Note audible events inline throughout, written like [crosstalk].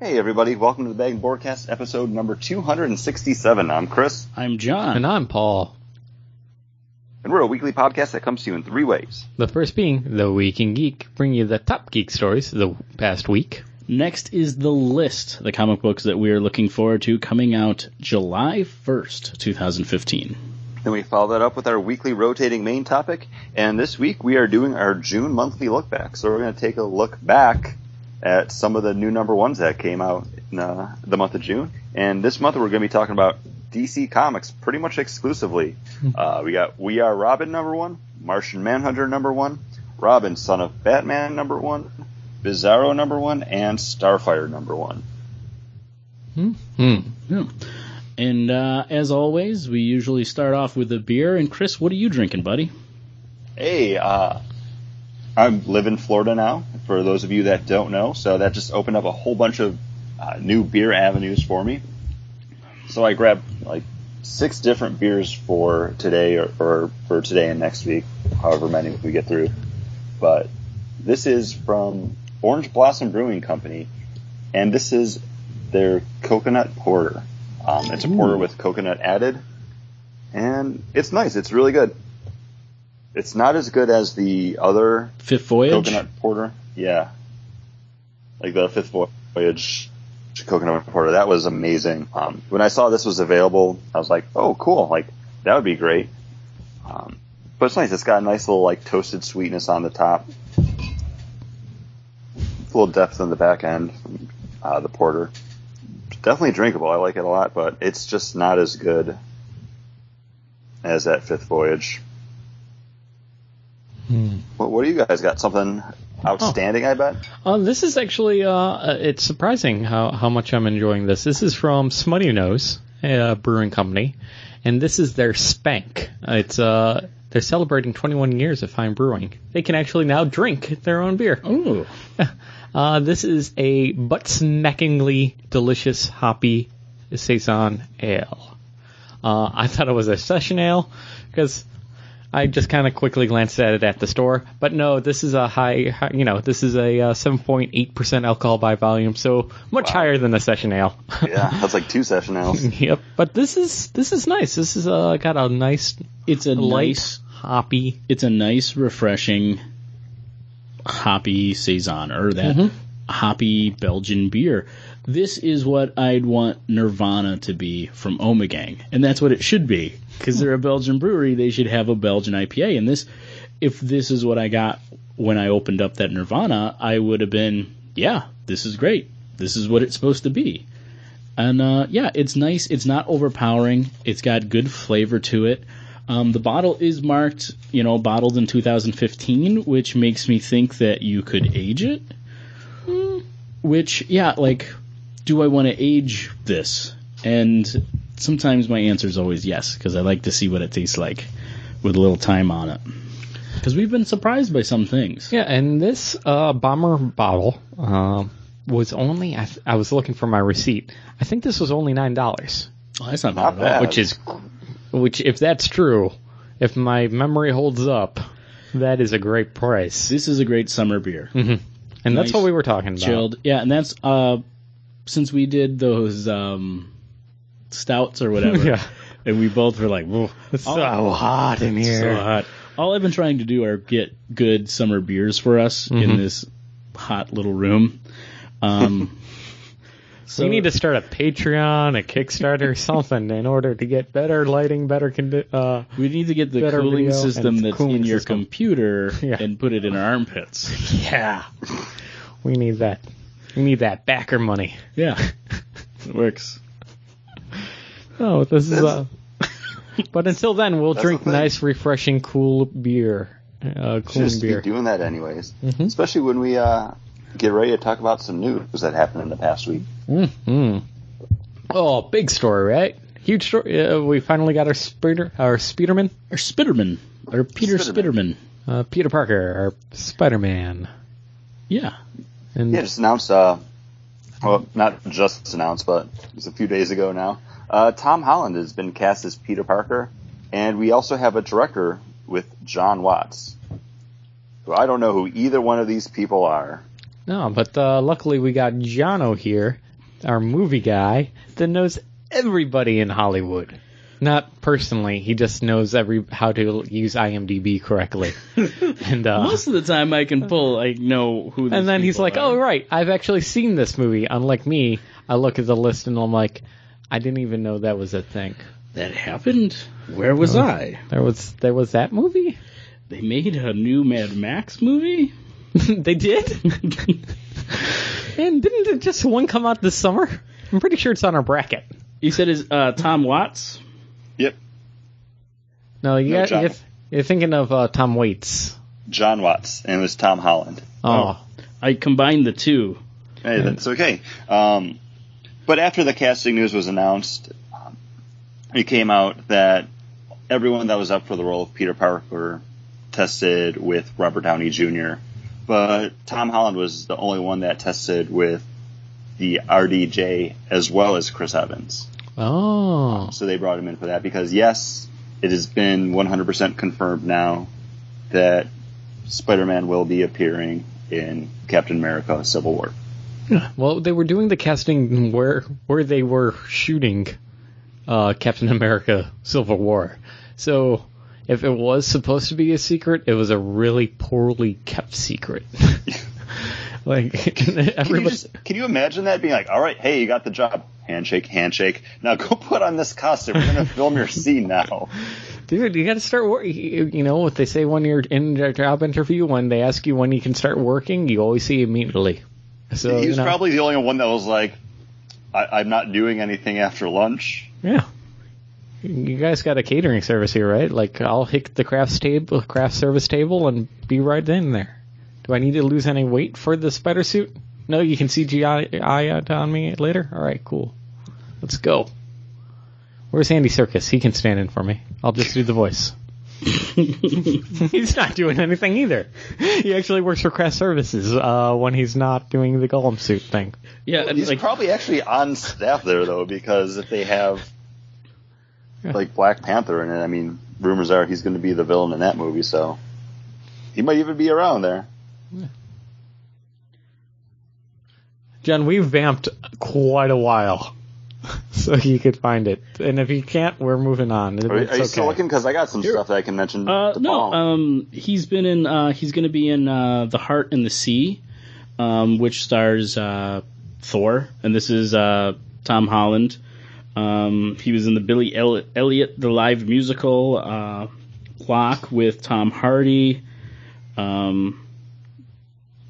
Hey everybody, welcome to the Bag and Boardcast episode number 267. I'm Chris, I'm John. And I'm Paul. and we're a weekly podcast that comes to you in three ways. The first being The Week in Geek, bringing you the top geek stories of the past week. Next is the list, the comic books that we are looking forward to coming out July 1st, 2015. Then we follow that up with our weekly rotating main topic, and this week we are doing our June monthly look back. So we're going to take a look back at some of the new number ones that came out in uh, the month of June. And this month we're going to be talking about DC Comics pretty much exclusively. Uh, we got We Are Robin number one, Martian Manhunter number one, Robin Son of Batman number one, Bizarro number one, and Starfire number one. Hmm. Yeah. And uh, as always, we usually start off with a beer. And Chris, what are you drinking, buddy? Hey, uh, I live in Florida now, for those of you that don't know, so that just opened up a whole bunch of uh, new beer avenues for me. So I grabbed like six different beers for today or, or for today and next week, however many we get through. But this is from Orange Blossom Brewing Company, and this is their coconut porter. Um, it's a porter with coconut added, and it's nice. It's really good. It's not as good as the other Fifth Voyage? coconut porter. Yeah, like the fifth voyage coconut porter. That was amazing. Um, when I saw this was available, I was like, oh, cool. Like that would be great. Um, but it's nice. It's got a nice little like toasted sweetness on the top. A little depth in the back end. Uh, the porter. Definitely drinkable. I like it a lot, but it's just not as good as that fifth voyage. What, what do you guys got? Something outstanding, I bet. Uh, this is actually, uh, uh, it's surprising how, how much I'm enjoying this. This is from Smuttynose, a brewing company, and this is their Spank. Uh, It's, uh, they're celebrating 21 years of fine brewing. They can actually now drink their own beer. Ooh. [laughs] Uh, this is a butt smackingly delicious hoppy saison ale. Uh, I thought it was a session ale because I just kind of quickly glanced at it at the store, but no, this is a high, high you know, this is a uh, 7.8% alcohol by volume, so much Wow. higher than the session ale. Yeah, that's like two session ales. [laughs] yep, but this is this is nice. This is uh, got a nice It's a light nice, hoppy. it's a nice, refreshing, hoppy saison or that hoppy Belgian beer. This is what I'd want Nirvana to be from Omegang, and that's what it should be because they're a Belgian brewery. They should have a Belgian IPA, and this, if this is what I got when I opened up that Nirvana, I would have been, yeah, this is great. This is what it's supposed to be. And uh, yeah, it's nice. It's not overpowering. It's got good flavor to it. Um, the bottle is marked, you know, bottled in 2015, which makes me think that you could age it. Hmm. Which, yeah, like, do I want to age this? And sometimes my answer is always yes, because I like to see what it tastes like with a little time on it. Because we've been surprised by some things. Yeah, and this uh, bomber bottle uh, was only. I, th- I was looking for my receipt. I think this was only nine dollars, Oh, that's not, Not bad bad. which is, which if that's true, if my memory holds up, that is a great price. This is a great summer beer. And that's what we were talking about. chilled. Yeah, and that's uh since we did those um stouts or [laughs] whatever. Yeah. And we both were like, Whoa, It's so hot in here. so hot. All I've been trying to do are get good summer beers for us Mm-hmm. in this hot little room. Um so [laughs] we need to start a Patreon, a Kickstarter, [laughs] something in order to get better lighting, better condi- uh, we need to get the cooling system that's cooling in your system. computer Yeah. and put it in our armpits. yeah. We need that. We need that backer money. Yeah. it works. Oh, this is uh But until then, we'll [laughs] That's drink the thing. nice, refreshing, cool beer. Uh, cooling Just beer. be doing that anyways. Mhm. Especially when we uh, get ready to talk about some news that happened in the past week. Mm-hmm. Oh, big story, right? Huge story. Uh, we finally got our Spider, our Spiderman, our Spiderman, our Peter Spiderman, Spitterman. uh, Peter Parker, our Spider-Man, Yeah. and Yeah, just announced. Uh, well, not just announced, but it was a few days ago now. Uh, Tom Holland has been cast as Peter Parker, and we also have a director with John Watts. Who I don't know who either one of these people are. no, but uh, luckily we got Jono here our movie guy that knows everybody in Hollywood. Not personally, he just knows every how to use IMDb correctly. [laughs] and uh, Most of the time, I can pull. I know who. These and then he's like, are. "Oh right, I've actually seen this movie." Unlike me, I look at the list and I'm like, "I didn't even know that was a thing." that happened. Where was I? There was there was that movie. They made a new Mad Max movie. [laughs] they did. [laughs] and didn't it just one come out this summer? I'm pretty sure it's on our bracket. You said is uh, Tom Watts. Yep. No, you no, got, you're, you're thinking of uh, Tom Waits. John Watts, and it was Tom Holland. Oh, I combined the two. Hey, that's okay. Um, but after the casting news was announced, um, it came out that everyone that was up for the role of Peter Parker tested with Robert Downey Jr., but Tom Holland was the only one that tested with the RDJ as well as Chris Evans. oh, So they brought him in for that because yes, it has been 100% confirmed now that Spider-Man will be appearing in Captain America: Civil War. Well, they were doing the casting where where they were shooting uh, Captain America: Civil War. So if it was supposed to be a secret, it was a really poorly kept secret. [laughs] like [laughs] Can you, just, can you imagine that being like, all right, hey, you got the job. Handshake, handshake. Now go [laughs] put on this costume. We're going to film your scene now. Dude, you got to start working. You know what they say when you're in a job interview, when they ask you when you can start working, you always say immediately. So he you know, probably the only one that was like, I, I'm not doing anything after lunch. yeah. You guys got a catering service here, right? Like I'll hit the craft table, craft service table, and be right in there. Do I need to lose any weight for the spider suit? No, you can CGI it on me later. All right, cool. Let's go. Where's Andy Serkis? He can stand in for me. I'll just do the voice. [laughs] he's not doing anything either. He actually works for craft services uh, when he's not doing the Gollum suit thing. Yeah, and He's like probably actually on staff there though, because if they have Yeah. like Black Panther in it, I mean, rumors are he's going to be the villain in that movie, so he might even be around there. John, we've vamped quite a while, [laughs] so you could find it. And if you can't, we're moving on. Are, It's are you okay. still looking? Because I got some stuff that I can mention. Uh, to no, Paul. um, he's been in. Uh, he's going to be in uh, the Heart and the Sea, um, which stars uh, Thor, and this is uh, Tom Holland. Um, he was in the Billy El- Elliot the live musical uh, Clock with Tom Hardy. Um,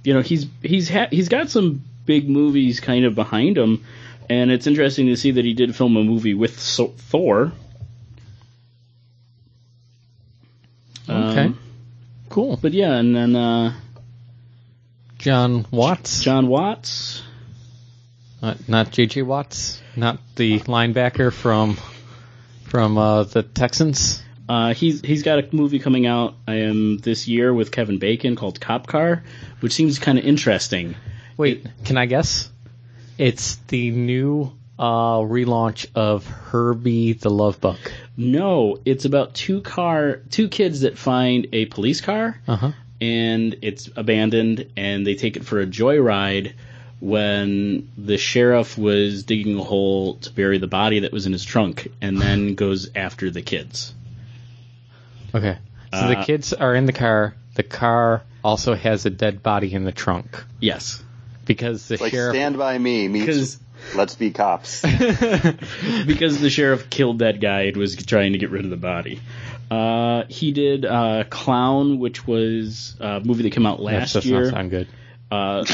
you know, he's he's ha- he's got some big movies kind of behind him, and it's interesting to see that he did film a movie with Thor. Okay. Um, Cool. but yeah, and then uh, John Watts, John Watts. not, not J.J. Watts, not the linebacker from from uh, the Texans. Uh, he's he's got a movie coming out um, this year with Kevin Bacon called Cop Car, which seems kind of interesting. Wait, can I guess? It's the new uh, relaunch of Herbie the Love Bug. No, it's about two car two kids that find a police car Uh huh. and it's abandoned and they take it for a joyride when the sheriff was digging a hole to bury the body that was in his trunk and then [sighs] goes after the kids. Okay. So the Uh, kids are in the car. The car also has a dead body in the trunk Yes. Because the It's like sheriff. Stand by Me meets Because Let's Be Cops. [laughs] because the sheriff killed that guy and was trying to get rid of the body. Uh, he did uh, Clown, which was a movie that came out that last does year. not sound good. Uh,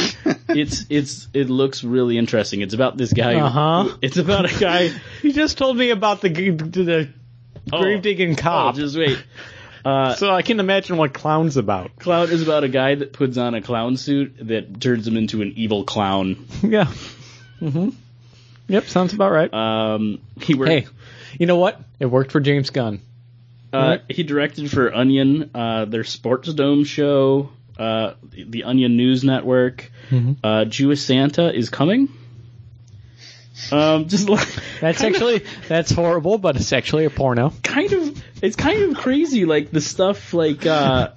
it's it's it looks really interesting. It's about this guy. Uh-huh. It's about a guy. [laughs] You just told me about the g- the Oh. grave digging Oh, cop, just wait. Uh, so I can imagine what clown's about. Clown is about a guy that puts on a clown suit that turns him into an evil clown. [laughs] yeah. Mm-hmm. Yep, sounds about right. Um, he worked. hey, you know what? It worked for James Gunn. Uh, he directed for Onion, uh, their Sports Dome show, uh, the, the Onion News Network. Mhm. Uh, Jewish Santa is coming. Um, just like That's kind of- actually that's horrible, but it's actually a porno. kind of it's kind of crazy, like the stuff like uh,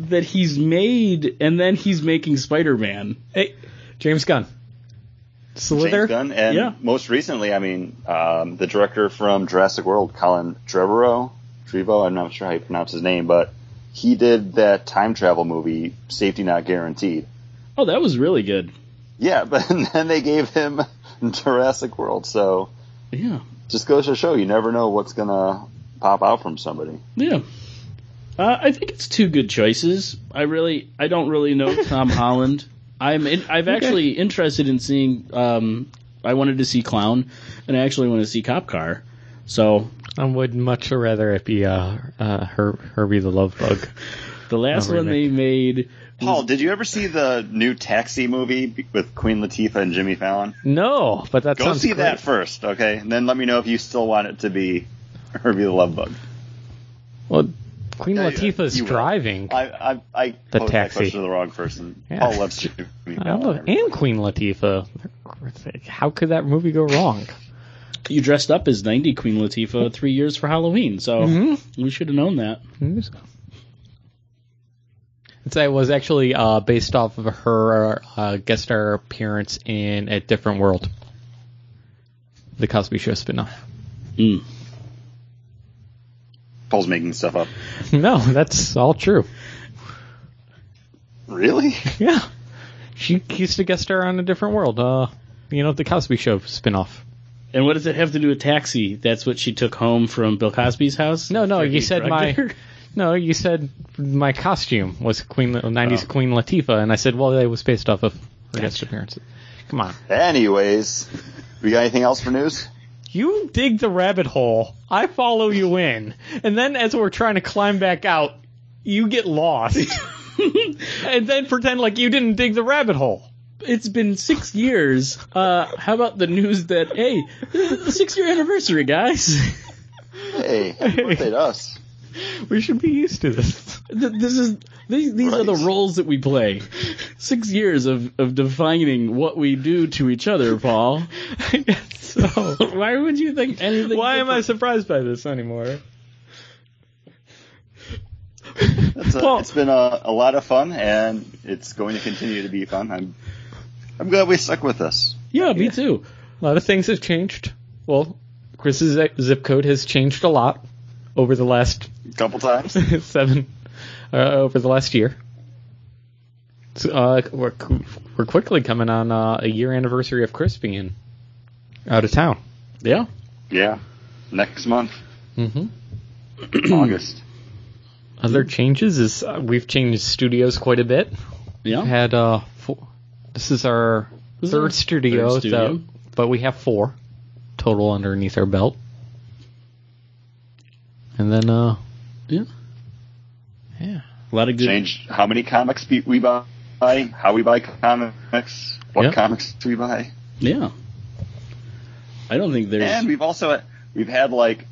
that he's made, and then he's making Spider Man. Hey, James Gunn. Slither. James Gunn, and Yeah. most recently, I mean, um, the director from Jurassic World, Colin Trevorrow, Trevo, I'm not sure how you pronounce his name, but he did that time travel movie, Safety Not Guaranteed. Oh, that was really good. Yeah, [laughs] but then they gave him [laughs] Jurassic World, so Yeah. just goes to show you never know what's gonna pop out from somebody. Yeah. Uh, I think it's two good choices. I really, I don't really know [laughs] Tom Holland. I'm, in, I'm actually interested in seeing. Um, I wanted to see Clown, and I actually want to see Cop Car. So I would much rather it be uh, uh, Her- Herbie the Love Bug. [laughs] the last one they remake. made. Paul, did you ever see the new Taxi movie with Queen Latifah and Jimmy Fallon? No, but that Go sounds see great. that first, okay? And then let me know if you still want it to be [laughs] Herbie the Love Bug. Well, Queen Yeah, Latifah's you driving. I I, I The posed taxi. that to the wrong person. Yeah. Paul loves Jimmy I Fallon. love, and Queen Latifah. How could that movie go wrong? You dressed up as 90 Queen Latifah three years for Halloween, so Mm-hmm. we should have known that. It's, it was actually uh, based off of her uh, guest star appearance in A Different World, the Cosby Show spinoff. Mm. Paul's making stuff up. No, that's all true. Really? Yeah, she used to guest star on A Different World. Uh, you know, the Cosby Show spinoff. And what does it have to do with Taxi? That's what she took home from Bill Cosby's house? No, no, you said drugged my. [laughs] there? No, you said my costume was Queen '90s Oh. Queen Latifah, and I said, well, it was based off of her guest appearances. Come on, Anyways, we got anything else for news? you dig the rabbit hole, I follow you in, and then as we're trying to climb back out, you get lost, [laughs] and then pretend like you didn't dig the rabbit hole. It's been six years. Uh, how about the news that, hey, the six year anniversary, guys? Hey, happy birthday to us. We should be used to this. Th- This is these, these are the roles that we play. [laughs] Six years of, of defining what we do to each other, Paul. I guess [laughs] so, Why would you think anything? why am I surprised by this anymore? It's, a, Paul- it's been a, a lot of fun, and it's going to continue to be fun. I'm I'm glad we stuck with this. Yeah, me too. A lot of things have changed. Well, Chris's zip code has changed a lot over the last couple times. [laughs] seven, uh, over the last year. So, uh, we're we're quickly coming on uh, a year anniversary of Chris being out of town. Yeah. Yeah, next month, Mm-hmm. [clears throat] August. Other changes is uh, we've changed studios quite a bit. Yeah. Had uh, four, this is our This third, our studio, third studio. so- but we have four total underneath our belt. And then, uh, Yeah. yeah. A lot of good. Change how many comics we buy, how we buy comics, what Yep. comics we buy, Yeah. I don't think there's. and we've also we've had like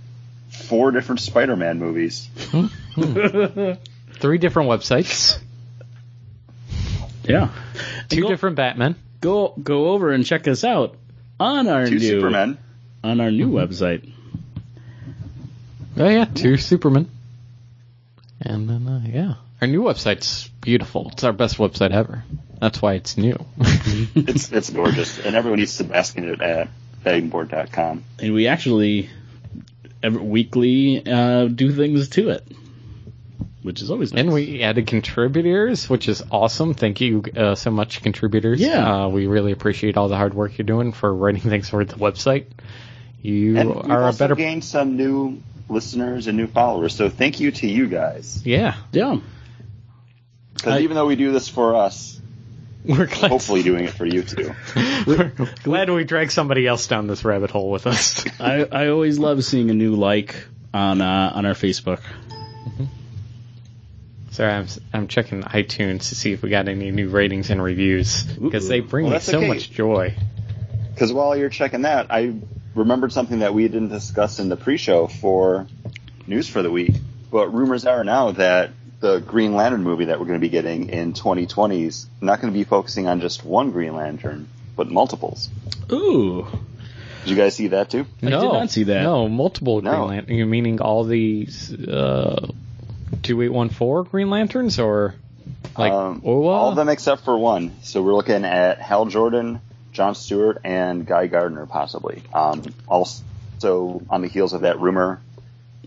four different Spider-Man movies. [laughs] Three different websites, yeah. two go- different Batmen. Go go over and check us out on our Two new Supermen. on our new website. Oh yeah, two Supermen. And then, uh, yeah. Our new website's beautiful. It's our best website ever. That's why it's new. [laughs] It's it's gorgeous, and everyone needs to bask in it at bettingboard.com. and we actually every weekly uh, do things to it, which is always nice. and we added contributors, which is awesome. Thank you uh, so much, contributors. Yeah. Uh, we really appreciate all the hard work you're doing for writing things for the website. You And we've are a better. gained some new listeners and new followers. So thank you to you guys. Yeah. yeah, Because even though we do this for us, We're glad, hopefully doing it for you too. [laughs] we're glad we dragged somebody else down this rabbit hole with us. [laughs] I I always love seeing a new like on uh, on our Facebook. Sorry, I'm, I'm checking iTunes to see if we got any new ratings and reviews because they bring Well, me so okay. much joy. Because while you're checking that, I remembered something that we didn't discuss in the pre-show for news for the week. But rumors are now that the Green Lantern movie that we're going to be getting in 2020 is not going to be focusing on just one Green Lantern, but multiples. Ooh, Did you guys see that too? No, I did not see that. No, multiple No. Green Lantern. You meaning all these uh, two eight one four Green Lanterns, or like um, all of them except for one. So we're looking at Hal Jordan, John Stewart and Guy Gardner possibly. Um, also on the heels of that rumor,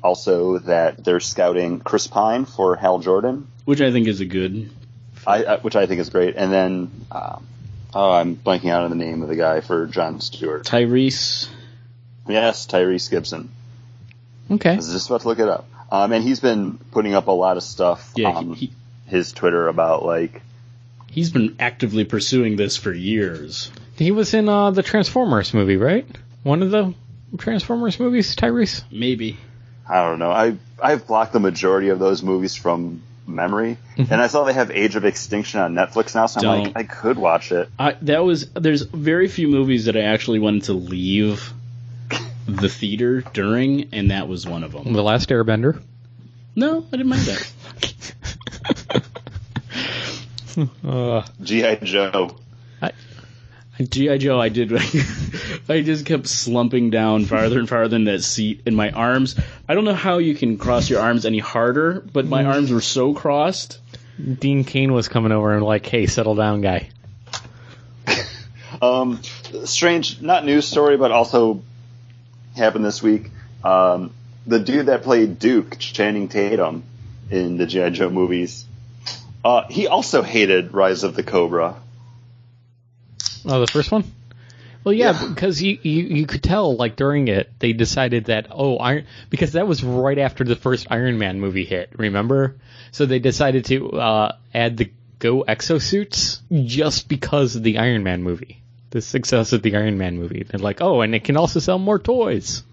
also that they're scouting Chris Pine for Hal Jordan, which I think is a good. I, uh, which I think is great. And then, um, oh, I'm blanking out on the name of the guy for John Stewart. Tyrese. Yes, Tyrese Gibson. Okay. I was just about to look it up. Um, and he's been putting up a lot of stuff Yeah, on he- he- his Twitter about like, He's been actively pursuing this for years. He was in uh, the Transformers movie, right? One of the Transformers movies, Tyrese. Maybe. I don't know. I I've blocked the majority of those movies from memory, and I saw they have Age of Extinction on Netflix now, so I'm Don't. like, I could watch it. I, that was there's very few movies that I actually wanted to leave the theater during, and that was one of them. The Last Airbender. No, I didn't mind that. [laughs] Uh, GI Joe. GI Joe, I did. [laughs] I just kept slumping down farther and farther in that seat, and my arms. I don't know how you can cross your arms any harder, but my arms were so crossed. Dean Cain was coming over and like, "Hey, settle down, guy." [laughs] Um, strange, not news story, but also happened this week. Um, the dude that played Duke, Channing Tatum, in the GI Joe movies, uh, he also hated Rise of the Cobra. Oh, the first one. Well, yeah, Yeah. because you, you you could tell like during it they decided that oh Iron because that was right after the first Iron Man movie hit. Remember? So they decided to uh, add the Go exosuits just because of the Iron Man movie, the success of the Iron Man movie. They're like, oh, and it can also sell more toys.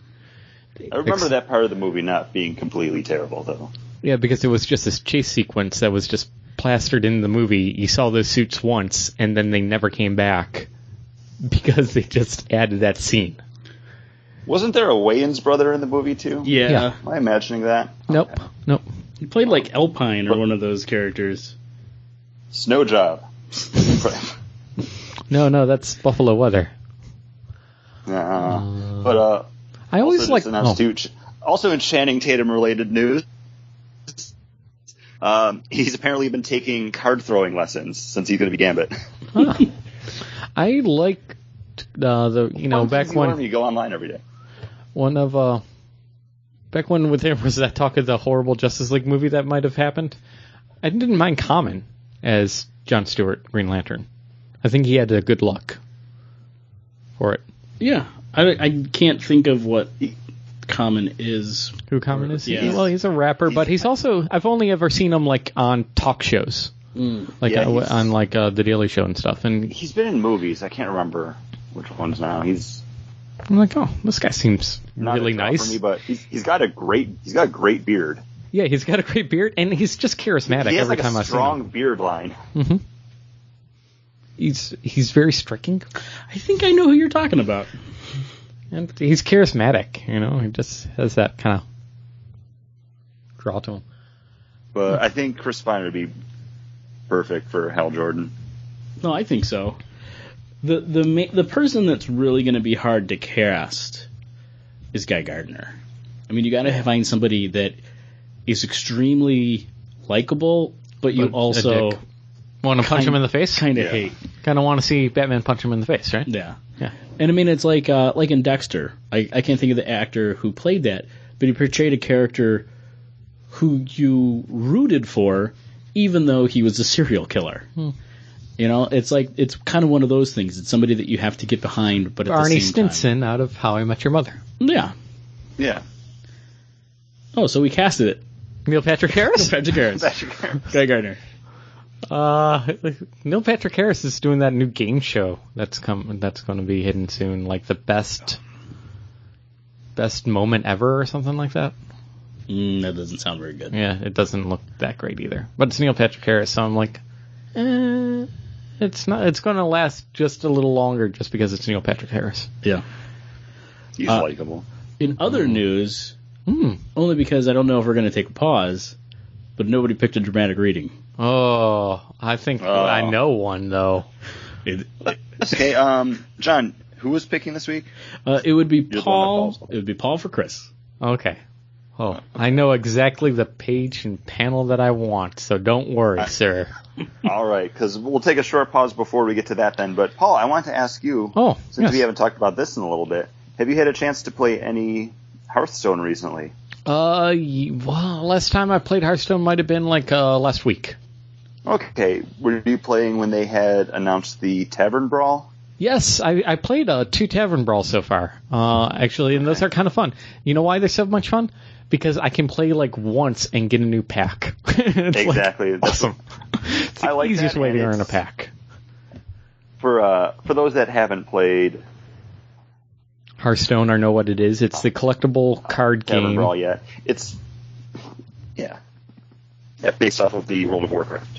I remember that part of the movie not being completely terrible, though. Yeah, because it was just this chase sequence that was just plastered in the movie. You saw those suits once, and then they never came back [laughs] because they just added that scene. Wasn't there a Wayans brother in the movie too? Yeah, Yeah. Am I imagining that? Nope, nope. he played like Alpine or one of those characters. Snow Job. [laughs] No, no, that's Buffalo Weather. Uh, but uh, I always like. oh, also in Channing Tatum related news, um, he's apparently been taking card throwing lessons since he's going to be Gambit. I like uh, the you know back when when you go online every day. one of uh back when with [laughs] there was that talk of the horrible Justice League movie that might have happened. I didn't mind Common as John Stewart Green Lantern. I think he had a good luck for it. Yeah, I, I can't think of what Common is. Who Common is? Yeah. Well, he's a rapper, but he's also I've only ever seen him like on talk shows, like Yeah, uh, on like uh, the Daily Show and stuff. And He's been in movies. I can't remember which ones now. He's I'm like, oh, this guy seems not really a draw nice. for me, but he's, he's got a great he's got a great beard. Yeah, he's got a great beard, and he's just charismatic he has every like time a I see strong him. beard line. He's he's very striking, I think I know who you're talking about. And he's charismatic. You know, he just has that kind of draw to him. But I think Chris Pine would be perfect for Hal Jordan. No, I think so. The the ma- the person that's really going to be hard to cast is Guy Gardner. I mean, you got to find somebody that is extremely likable, but you But also. Want to punch him in the face? kind of Yeah. hate. Kind of want to see Batman punch him in the face, right? Yeah. Yeah. And I mean, it's like uh, like in Dexter. I, I can't think of the actor who played that, but he portrayed a character who you rooted for, even though he was a serial killer. Hmm. You know, it's like it's kind of one of those things. It's somebody that you have to get behind, but at Arnie the same Stinson out of How I Met Your Mother. yeah. Yeah. Oh, so we casted it. Neil Patrick Harris. [laughs] Patrick Harris, Guy Gardner. Uh, Neil Patrick Harris is doing that new game show that's come that's going to be hidden soon, like the best best moment ever or something like that. Mm, that doesn't sound very good. Yeah, it doesn't look that great either. But it's Neil Patrick Harris, so I'm like, eh, it's not. It's going to last just a little longer just because it's Neil Patrick Harris. Yeah. He's Uh, likable. In other news, Hmm. only because I don't know if we're going to take a pause, but nobody picked a dramatic reading. Oh, I think Oh. I know one though. It, Okay, um, John, who was picking this week? uh, it would be the one that Paul. It would be Paul for Chris. Okay, Oh, I know exactly the page and panel that I want, so don't worry, sir. All right, because we'll take a short pause before we get to that then. But Paul, I want to ask you, Oh, since yes. we haven't talked about this in a little bit, have you had a chance to play any Hearthstone recently? Uh, well, last time I played Hearthstone might have been like uh last week. Okay, were you playing when they had announced the Tavern Brawl? Yes, I, I played uh, two Tavern Brawls so far, uh, actually, and those are kind of fun. You know why they're so much fun? Because I can play like once and get a new pack. [laughs] Like, Exactly. That's- awesome. It's the like easiest way to earn a pack. For uh, for those that haven't played Hearthstone, I know what it is. It's the collectible card game. Tavern game. Brawl yet, it's yeah, yeah, based off of the World of Warcraft.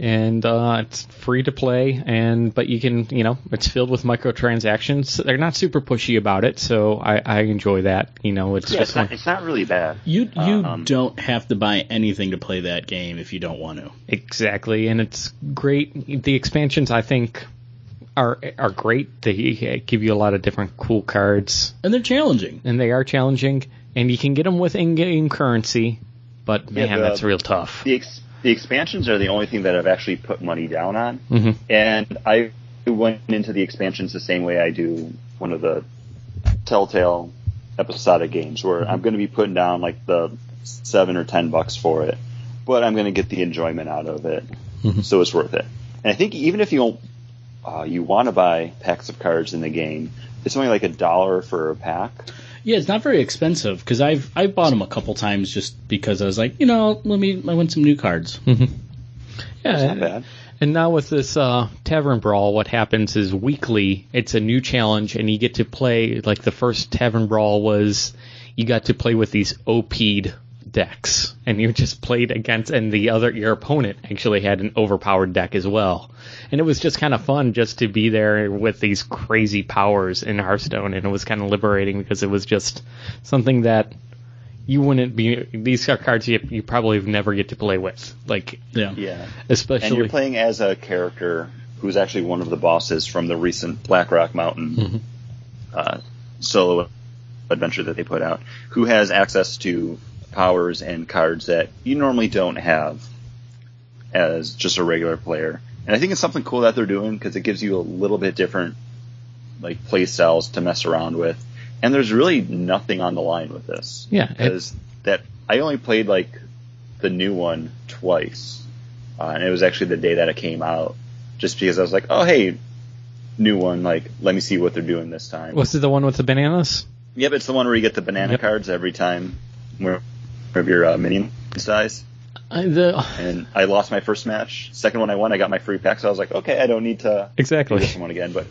And uh, it's free to play. And but you can, you know, it's filled with microtransactions. They're not super pushy about it, so I, I enjoy that. You know, it's Yeah, just it's not, it's not really bad. You you Um, don't have to buy anything to play that game if you don't want to. exactly, and it's great. The expansions, I think, are are great. They give you a lot of different cool cards, And they're challenging. and they are challenging. And you can get them with in-game currency, but Yeah, man, the- that's real tough. The ex- the expansions are the only thing that I've actually put money down on, Mhm. and I went into the expansions the same way I do one of the Telltale episodic games, where I'm going to be putting down like the seven or ten bucks for it, but I'm going to get the enjoyment out of it, so it's worth it. And I think even if you don't, uh, you want to buy packs of cards in the game, it's only like a dollar for a pack. Yeah, it's not very expensive because I've I've bought them a couple times just because I was like, you know, let me I want some new cards. Yeah, It's not bad. And now with this uh, Tavern Brawl, what happens is weekly, it's a new challenge, and you get to play. Like the first Tavern Brawl was, you got to play with these OP'd decks, and you just played against, and the other your opponent actually had an overpowered deck as well, and it was just kind of fun just to be there with these crazy powers in Hearthstone, and it was kind of liberating because it was just something that. You wouldn't be. These are cards you, you probably never get to play with, like Yeah. Yeah. especially. And you're playing as a character who's actually one of the bosses from the recent Blackrock Mountain uh, solo adventure that they put out, who has access to powers and cards that you normally don't have as just a regular player. And I think it's something cool that they're doing because it gives you a little bit different like play styles to mess around with. And there's really nothing on the line with this. Yeah, it- Because that I only played like the new one twice. Uh, and it was actually the day that it came out, just because I was like, oh hey, new one, like let me see what they're doing this time. Was it the one with the bananas? Yep, it's the one where you get the banana Yep. cards every time where of your uh, minions dies. I, the, And I lost my first match. Second one I won, I got my free pack, so I was like, okay, I don't need to do exactly. this one again. But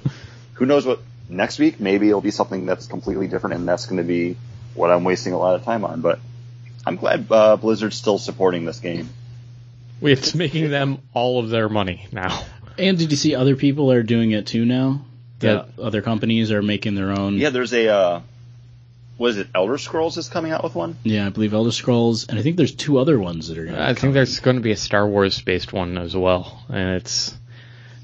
who knows what next week? Maybe it'll be something that's completely different, and that's going to be what I'm wasting a lot of time on. But I'm glad uh, Blizzard's still supporting this game. It's making them all of their money now. And did you see other people are doing it too now? That other companies are making their own. Yeah, there's a uh, what is it? Elder Scrolls is coming out with one. Yeah, I believe Elder Scrolls, and I think there's two other ones that are going to. I think there's going to be a Star Wars based one as well, and it's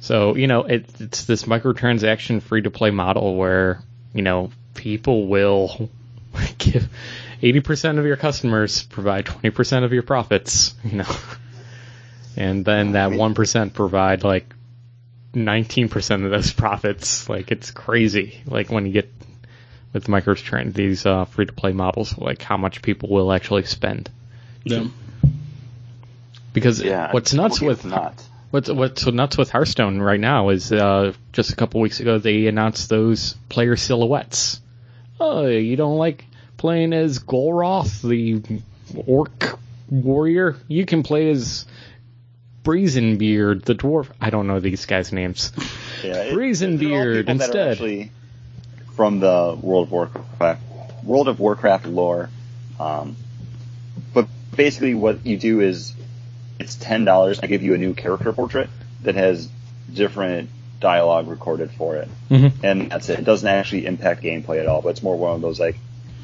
so you know it, it's this microtransaction free to play model where you know people will [laughs] give eighty percent of your customers provide twenty percent of your profits, [laughs] you know, and then oh, that one percent provide like nineteen percent of those [laughs] profits. Like it's crazy. Like when you get with microtran these uh, free to play models, like how much people will actually spend. Yeah. Because Yeah, what's nuts with it's not. what's what's nuts with Hearthstone right now is uh, just a couple weeks ago they announced those player silhouettes. Oh, you don't like playing as Garrosh, the orc warrior? You can play as Bronzebeard, the dwarf. I don't know these guys' names. Yeah, it- Brazen they're all Beard people that are instead. From the World of Warcraft, World of Warcraft lore. Um, but basically, what you do is it's ten dollars. I give you a new character portrait that has different dialogue recorded for it, Mhm. and that's it. It doesn't actually impact gameplay at all. But it's more one of those like,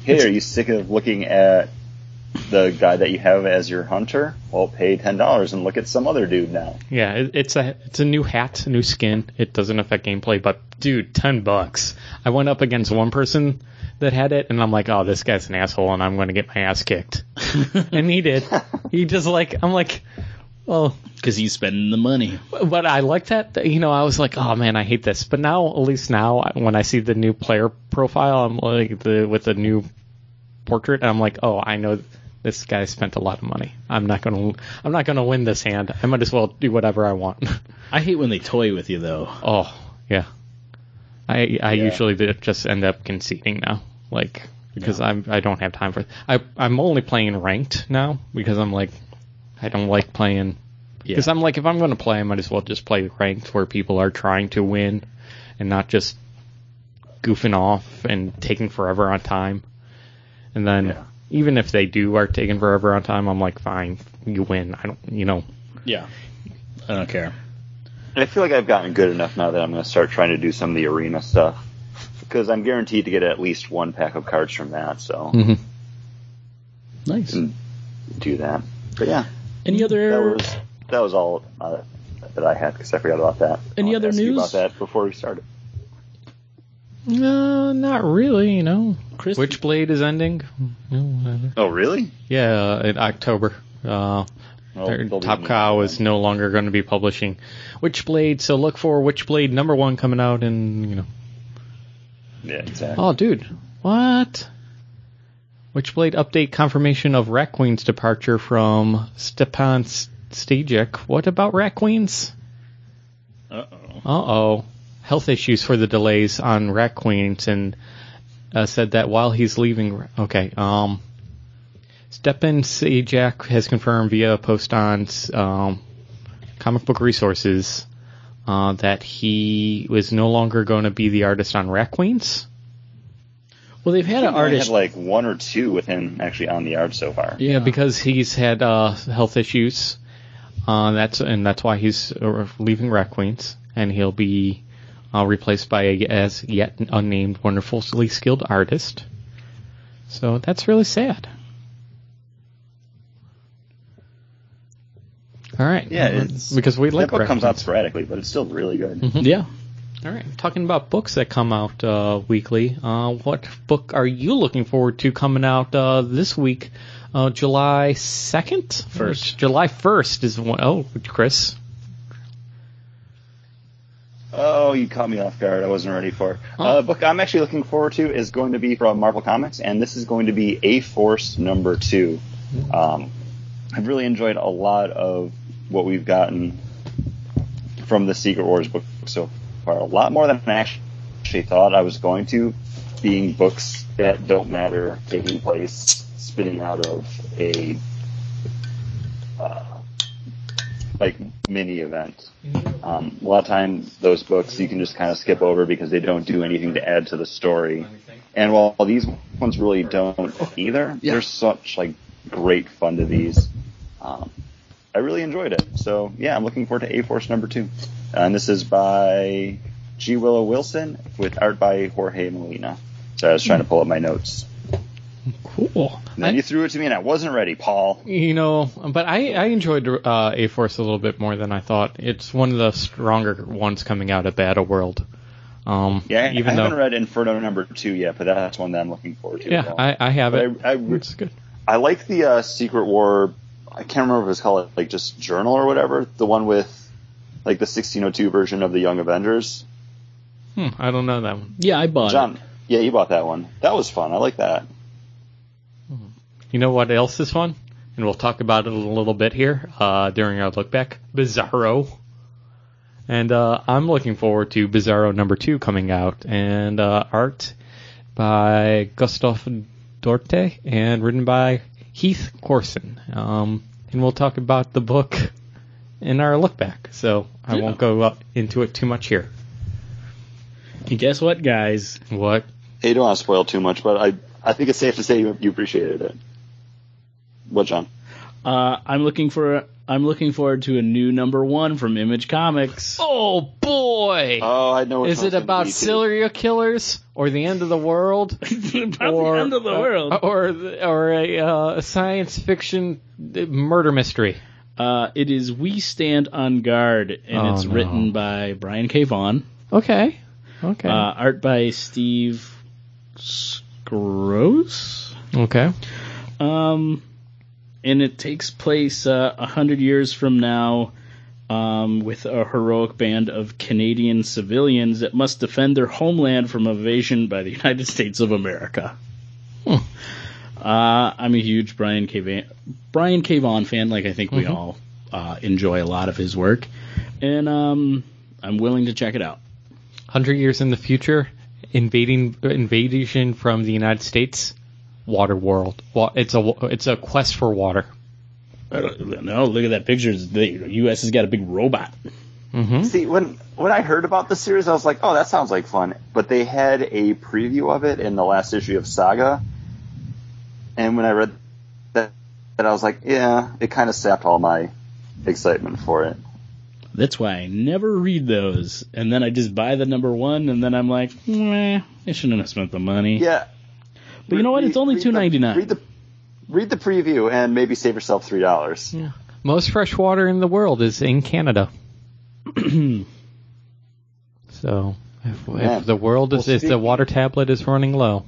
hey, are you sick of looking at the guy that you have as your hunter, well, pay ten dollars and look at some other dude now. Yeah, it, it's a it's a new hat, a new skin. It doesn't affect gameplay, but dude, ten bucks. I went up against one person that had it, and I'm like, oh, this guy's an asshole, and I'm going to get my ass kicked. [laughs] and he did. He just like I'm like, well, Because he's spending the money. but I like that. You know, I was like, oh man, I hate this. But now, at least now, when I see the new player profile, I'm like the with the new portrait, and I'm like, oh, I know this guy spent a lot of money. I'm not gonna, I'm not gonna win this hand. I might as well do whatever I want. [laughs] I hate when they toy with you though. oh yeah, I I Yeah. usually just end up conceding now, like because I'm I don't have time for. I I'm only playing ranked now because I'm like, I don't like playing Yeah. because I'm like, if I'm going to play, I might as well just play ranked where people are trying to win and not just goofing off and taking forever on time. And then Yeah. even if they do are taking forever on time, I'm like, fine, you win. I don't, you know. Yeah. I don't care. And I feel like I've gotten good enough now that I'm going to start trying to do some of the arena stuff because I'm guaranteed to get at least one pack of cards from that. So Mm. Nice. Mm. do that. But yeah, Any that other was that was all uh, that I had because I forgot about that. Any I'll other news? about that before we started? No, not really. You know, Chris? Witchblade is ending. Oh, really? Yeah, in October. Uh, Well, Their there'll be Top Cow is no longer going to be publishing Witchblade, so look for Witchblade number one coming out in you know. Yeah, exactly. Oh, dude, what? Witchblade update confirmation of Rat Queen's departure from Stepan S- Sejic. What about Rat Queens? Uh oh. Uh oh. Health issues for the delays on Rat Queens and uh, said that while he's leaving. Okay, um. Stjepan Sejic has confirmed via a post on um, comic book resources uh, that he was no longer going to be the artist on Rat Queens. Well, they've had an think we only artist. had like one or two with him actually on the art so far. Yeah, because he's had uh, health issues. Uh, that's and that's why he's uh, leaving Rat Queens, and he'll be uh, replaced by a as yet unnamed, wonderfully skilled artist. So that's really sad. All right. Yeah, it's, because we like that book Rat comes out sporadically, but it's still really good. yeah. All right, talking about books that come out uh, weekly. Uh, what book are you looking forward to coming out uh, this week? Uh, July second, First. July first is one oh Chris. Oh, you caught me off guard. I wasn't ready for. it. Oh. Uh, book I'm actually looking forward to is going to be from Marvel Comics, and this is going to be A Force number two. Um, I've really enjoyed a lot of what we've gotten from the Secret Wars book so far. A lot more than I actually thought I was going to, being books that don't matter, taking place, spinning out of a uh, like mini event. Um, a lot of times, those books you can just kind of skip over because they don't do anything to add to the story. And while these ones really don't either, Yeah. they're such like great fun to these. Um, I really enjoyed it. So yeah, I'm looking forward to A Force number two. And this is by G. Willow Wilson with art by Jorge Molina. So I was trying to pull up my notes. Cool. And then you threw it to me and I wasn't ready, Paul. You know, but I I enjoyed uh, A Force a little bit more than I thought. It's one of the stronger ones coming out of Battleworld. Um, Yeah, even I though haven't read Inferno number two yet, but that's one that I'm looking forward to. yeah, well. I, I have But it. I, I, it's good. I like the uh, Secret War. I can't remember if it's called like just Journal or whatever. The one with like the 1602 version of the Young Avengers. Hmm, I don't know that one. Yeah, I bought John, it. yeah, you bought that one. That was fun. I like that. You know what else is fun? And we'll talk about it a little bit here uh, during our look back. Bizarro. And uh, I'm looking forward to Bizarro number two coming out. And uh, art by Gustav Duarte and written by Heath Corson. Um, and we'll talk about the book in our look back. So I Yeah. won't go up into it too much here. And guess what, guys? What? Hey, you don't want to spoil too much, but I I think it's safe to say you, you appreciated it. What, John? Uh, I'm looking for I'm looking forward to a new number one from Image Comics. Oh boy! Oh, I know. Is it about be, serial killers or the end of the world? [laughs] About or the end of the uh, world. or or a, uh, a science fiction murder mystery. Uh, it is We Stand on Guard, and Oh, it's no. written by Brian K. Vaughan. Okay, okay, Uh, art by Steve Skroce. okay. Um, and it takes place uh, a hundred years from now, um, with a heroic band of Canadian civilians that must defend their homeland from invasion by the [laughs] United States of America. Hmm. Uh, I'm a huge Brian K. Van- Brian K. Vaughan fan. Like I think we Mhm. all uh, enjoy a lot of his work, and um, I'm willing to check it out. Hundred years in the future, invading invasion from the United States, water world. It's a it's a quest for water. No. Look at that picture. The U.S. has got a big robot. Mm-hmm. See, when when I heard about the series, I was like, "Oh, that sounds like fun." But they had a preview of it in the last issue of Saga, and when I read that, that I was like, "Yeah," it kind of sapped all my excitement for it. That's why I never read those. And then I just buy the number one, and then I'm like, meh, I shouldn't have spent the money. Yeah, But you know what? It's only Read the- $2.99. Read the read the preview and maybe save yourself three dollars. Yeah. Most fresh water in the world is in Canada. [clears throat] so, if, if the world is, Well, if the water tablet is running low.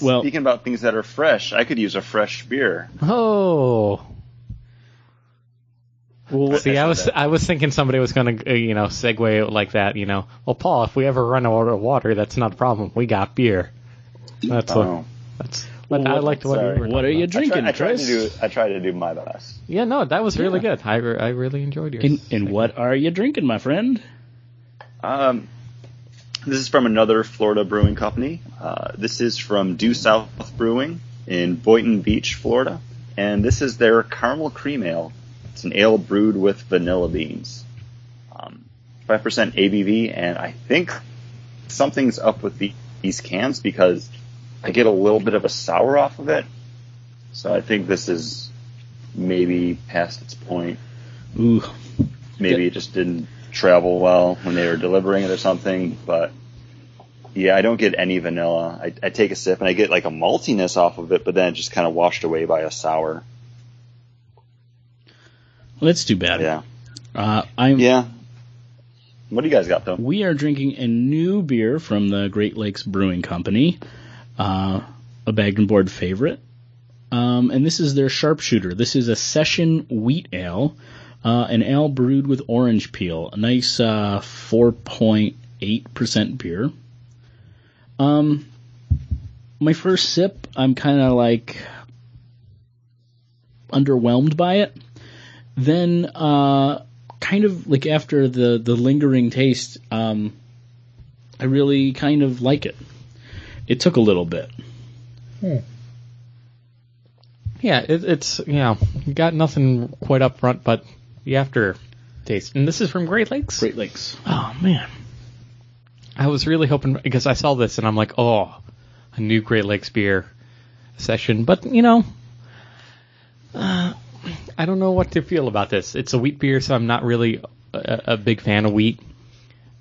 Well- Speaking about things that are fresh, I could use a fresh beer. Oh, Well, see, I was I was thinking somebody was going to uh, you know segue like that. You know, well, Paul, if we ever run out of water, that's not a problem. We got beer. That's what. That's. But Well, I liked what sorry. you were what are you about. drinking, I, try, I tried Chris? to do I tried to do my best. Yeah, no, that was really good. I, re- I really enjoyed yours. and, and what are you drinking, my friend? Um, this is from another Florida brewing company. Uh, this is from Due South Brewing in Boynton Beach, Florida, and this is their caramel cream ale. It's an ale brewed with vanilla beans. Um, 5% ABV, and I think something's up with the, these cans because I get a little bit of a sour off of it. So I think this is maybe past its point. Ooh, Maybe it just didn't travel well when they were delivering it or something. But yeah, I don't get any vanilla. I, I take a sip and I get like a maltiness off of it, but then it just kind of washed away by a sour. well, that's too bad. Yeah. Uh, I'm. Yeah. What do you guys got though? We are drinking a new beer from the Great Lakes Brewing Company, uh, a bagged and board favorite. Um, and this is their sharpshooter. This is a session wheat ale, uh, an ale brewed with orange peel. A nice uh, 4.8% beer. Um, my first sip, I'm kind of like underwhelmed by it. Then, uh, kind of like after the the lingering taste, um, I really kind of like it. It took a little bit. Yeah, it, it's you know got nothing quite up front, but the after taste. And this is from Great Lakes. Great Lakes. Oh man, I was really hoping because I saw this and I'm like, oh, a new Great Lakes beer session. But you know, uh, I don't know what to feel about this. It's a wheat beer, so I'm not really a, a big fan of wheat.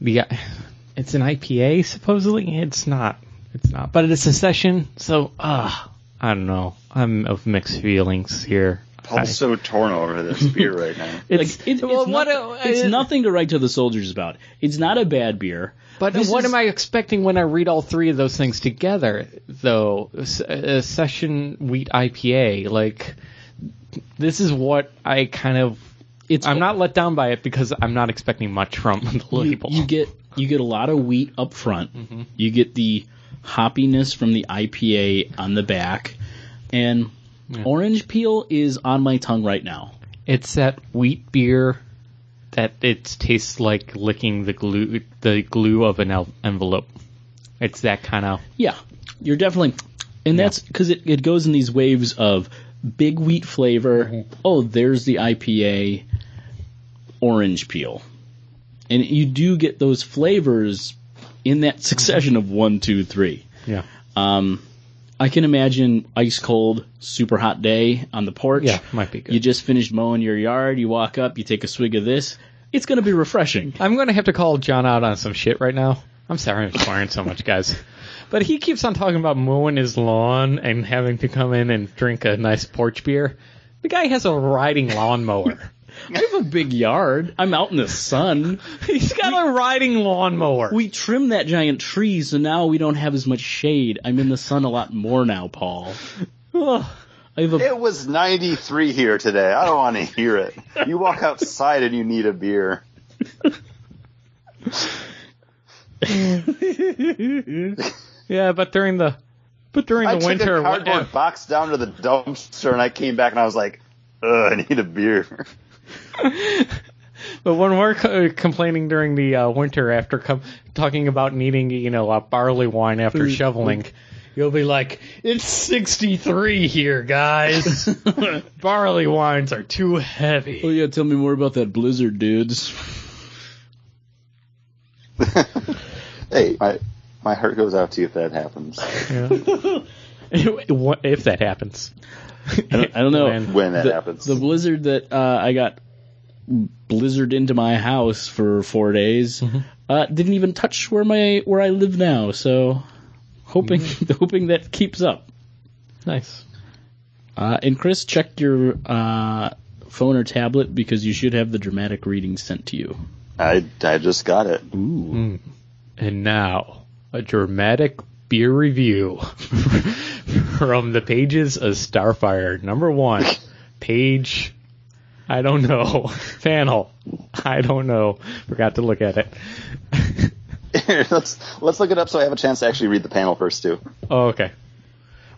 The it's an IPA supposedly. It's not. It's not. But it's a session, so ah, I don't know. I'm of mixed feelings here. I- Paul's so torn over this beer right now. [laughs] it's Like, it- well, it's, what nothing, a- it's uh, nothing to write to the soldiers about. It's not a bad beer. But This what is- am I expecting when I read all three of those things together, though? S- A session wheat IPA, like this is what I kind of. It's I'm not let down by it because I'm not expecting much from [laughs] the you, label. you get you get a lot of wheat up front. Mm-hmm. You get the hoppiness from the IPA on the back, and orange peel is on my tongue right now. it's that wheat beer that it tastes like licking the glue, the glue of an el- envelope. It's that kind of. Yeah, you're definitely, and that's because it, it goes in these waves of big wheat flavor. Mm-hmm. Oh, there's the IPA orange peel, and you do get those flavors in that succession mm-hmm. of one, two, three. Yeah. Um, I can imagine ice cold, super hot day on the porch. Yeah, might be good. You just finished mowing your yard. You walk up, you take a swig of this. It's going to be refreshing. I'm going to have to call John out on some shit right now. I'm sorry I'm swearing so much, guys. But he keeps on talking about mowing his lawn and having to come in and drink a nice porch beer. The guy has a riding lawnmower. I have a big yard. I'm out in the sun. [laughs] He's got a riding lawnmower. We trimmed that giant tree, so now we don't have as much shade. I'm in the sun a lot more now, Paul. Ugh. I have a It was 93 here today. I don't want to hear it. You walk outside and you need a beer. [laughs] yeah, but during the but during I the took winter, a cardboard whatever. box down to the dumpster and I came back and I was like, Ugh, I need a beer. [laughs] But when we're co- complaining during the uh, winter after com- talking about needing, you know, a barley wine after shoveling, you'll be like, "It's 63 here, guys. [laughs] barley wines are too heavy." Oh yeah, tell me more about that blizzard, dudes. [laughs] hey, my my heart goes out to you if that happens. What- if that happens, I don't, I don't know. When- [laughs] When that the, happens. The blizzard that uh, I got blizzard into my house for four days uh, didn't even touch where my where I live now. So hoping [laughs] hoping that keeps up. nice. Uh, and Chris, check your uh, phone or tablet because you should have the dramatic reading sent to you. I, I just got it. Ooh. And now, a dramatic beer review [laughs] from the pages of Starfire. Number one, page, I don't know, [laughs] panel, I don't know, forgot to look at it. [laughs] let's let's look it up so I have a chance to actually read the panel first too. Oh, okay.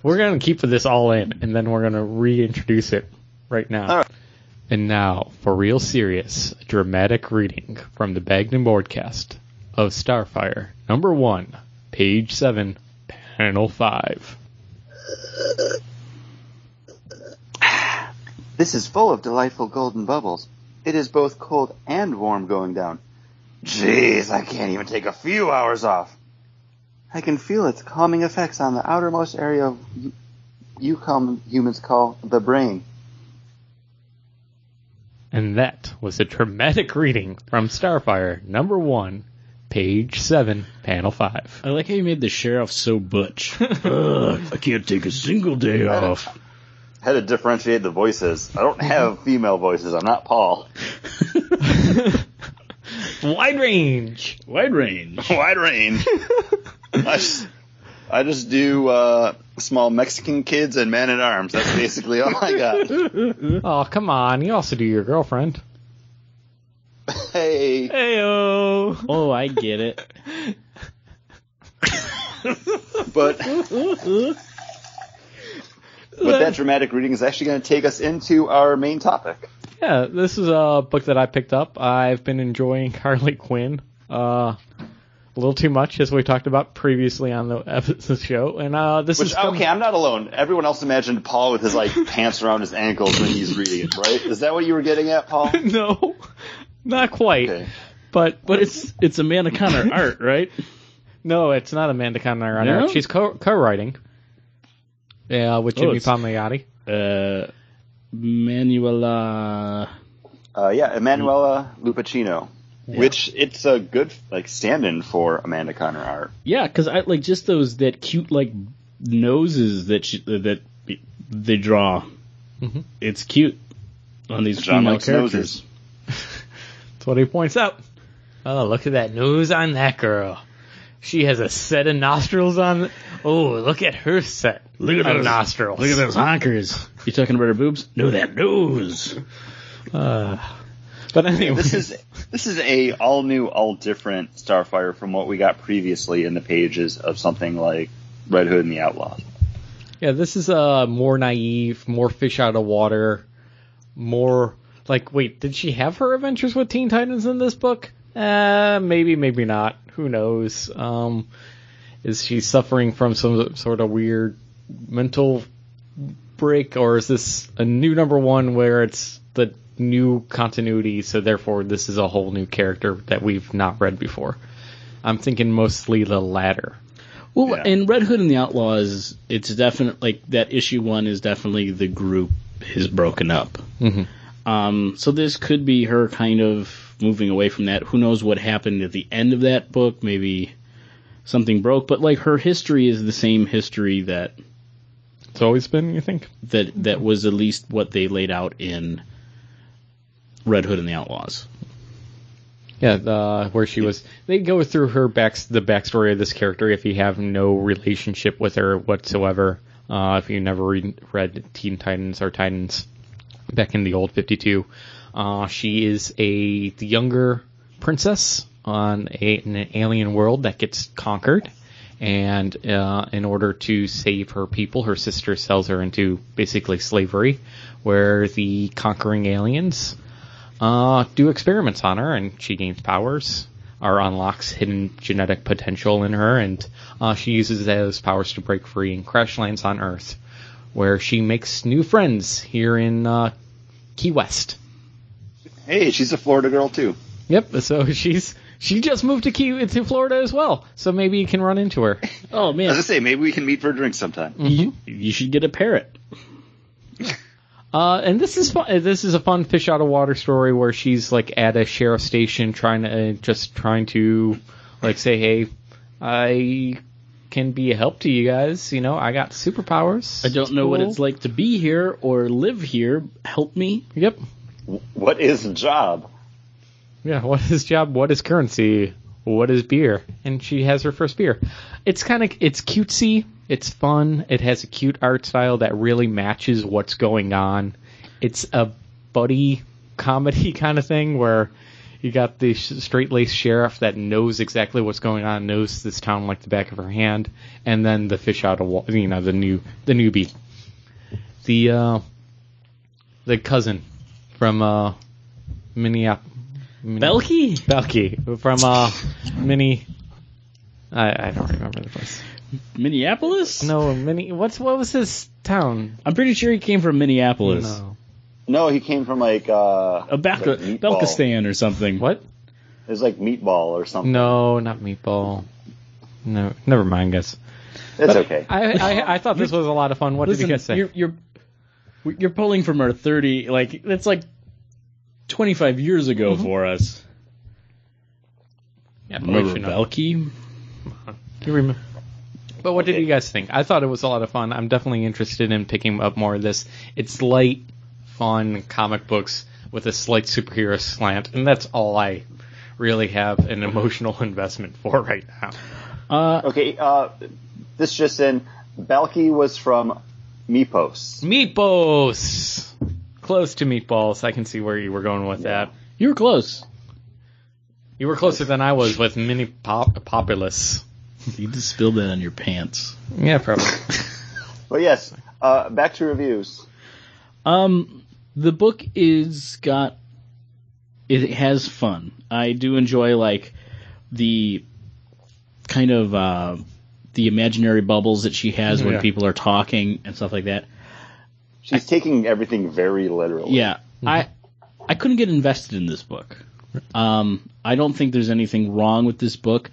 We're going to keep this all in, and then we're going to reintroduce it right now. Right. And now, for real serious, a dramatic reading from the Bagden Broadcast of Starfire, number one, page seven, panel five. This is full of delightful golden bubbles. It is both cold and warm going down. Jeez, I can't even take a few hours off. I can feel its calming effects on the outermost area of you, you come humans call the brain. And that was a dramatic reading from Starfire, number one, page seven, panel five. I like how you made the sheriff so butch. [laughs] Ugh, I can't take a single day off. Had to differentiate the voices. I don't have female voices. I'm not Paul. [laughs] Wide range. Wide range. [laughs] Wide range. I just, I just do uh, small Mexican kids and man at arms. That's basically all I got. Oh, come on. You also do your girlfriend. Hey, Heyo. Oh, I get it. but but that [laughs] dramatic reading is actually going to take us into our main topic. Yeah, this is a book that I picked up. I've been enjoying [laughs] Harley Quinn. Uh, a little too much, as we talked about previously on the episode show. And uh, this Which is come- okay, I'm not alone. Everyone else imagined Paul with his like pants around his ankles when he's reading it, right? Is that what you were getting at, Paul? [laughs] no, not quite. Okay. But But it's it's Amanda Conner [laughs] art, right? no, it's not Amanda Conner on No? She's co- co-writing. Yeah, with Oh, Jimmy it's- Palmiotti. Uh, Manuela. Uh, yeah, Emanuela Lupacchino. Which it's a good like stand-in for Amanda Conner art. Yeah, because I like just those that cute like noses that she, that they draw. Mhm. It's cute on these John female likes characters. noses. That's what he points out. Oh, look at that nose on that girl. She has a set of nostrils on. Oh, look at her set. Look at of those nostrils. Look at those honkers. You talking about her boobs? No, that nose. Uh, but anyway, This is this is a all new, all different Starfire from what we got previously in the pages of something like Red Hood and the Outlaws. yeah, this is uh more naive, more fish out of water, more like. Wait, did she have her adventures with Teen Titans in this book? Uh, maybe, maybe not. Who knows? Um, is she suffering from some sort of weird mental break, or is this a new number one where it's the new continuity, so therefore this is a whole new character that we've not read before? I'm thinking mostly the latter. Well, Yeah. in Red Hood and the Outlaws, it's definitely like that issue one is definitely the group is broken up. Mhm. Um, so this could be her kind of moving away from that. Who knows what happened at the end of that book? Maybe something broke, but like her history is the same history that It's always been, you think? that that was at least what they laid out in Red Hood and the Outlaws. Yeah, the, where she was. They go through her back the backstory of this character if you have no relationship with her whatsoever. Uh, if you never read, read Teen Titans or Titans back in the old Fifty Two, uh, she is a the younger princess on a, an alien world that gets conquered. And uh, in order to save her people, her sister sells her into basically slavery, where the conquering aliens uh, do experiments on her, and she gains powers or unlocks hidden genetic potential in her, and uh, she uses those powers to break free and crash lands on Earth, where she makes new friends here in uh, Key West. Hey, she's a Florida girl too. Yep. So she's she just moved to Key to Florida as well, so maybe you can run into her. [laughs] Oh man! As I man, say, maybe we can meet for a drink sometime. you, you should get a parrot. [laughs] Uh, and this is fun. This is a fun fish out of water story where she's like at a sheriff station trying to uh, just trying to like say, hey, I can be a help to you guys. You know, I got superpowers. I don't know what it's like to be here or live here. Help me. Yep. What is job? Yeah. What is job? What is currency? What is beer? And she has her first beer. It's kind of it's cutesy. It's fun. It has a cute art style that really matches what's going on. It's a buddy comedy [laughs] kind of thing where you got the straight laced sheriff that knows exactly what's going on, knows this town like the back of her hand, and then the fish out of water, you know, the new the newbie, the uh, the cousin from uh, Minneapolis. Belky? Belky from uh, Mini. I, I don't remember the place. Minneapolis? No, Mini. What's what was his town? I'm pretty sure he came from Minneapolis. No. No, he came from like uh, A Belka, like meatball. Belkistan or something. What? It was like meatball or something. No, not meatball. No, never mind, guys. it's okay. I, I I thought this [laughs] was a lot of fun. What Listen, did you guys say? you're, you're you're pulling from our 30, like, that's like 25 years ago Mm-hmm. for us. yeah, but Remember. Belky? [laughs] You remember? But what did you guys think? I thought it was a lot of fun. I'm definitely interested in picking up more of this. It's light, fun comic books with a slight superhero slant, and that's all I really have an emotional [laughs] investment for right now. Uh, Okay, uh, this just in. Balki was from Mypos. Meatballs! Close to meatballs. I can see where you were going with that. you were close. You were closer than I was with Mini Pop- Populous. You just spilled that on your pants. Yeah, probably. [laughs] But yes, uh, back to reviews. Um, the book is got it has fun. I do enjoy like the kind of uh, the imaginary bubbles that she has when Yeah. people are talking and stuff like that. She's taking everything very literally. Yeah, I I couldn't get invested in this book. Um, I don't think there's anything wrong with this book.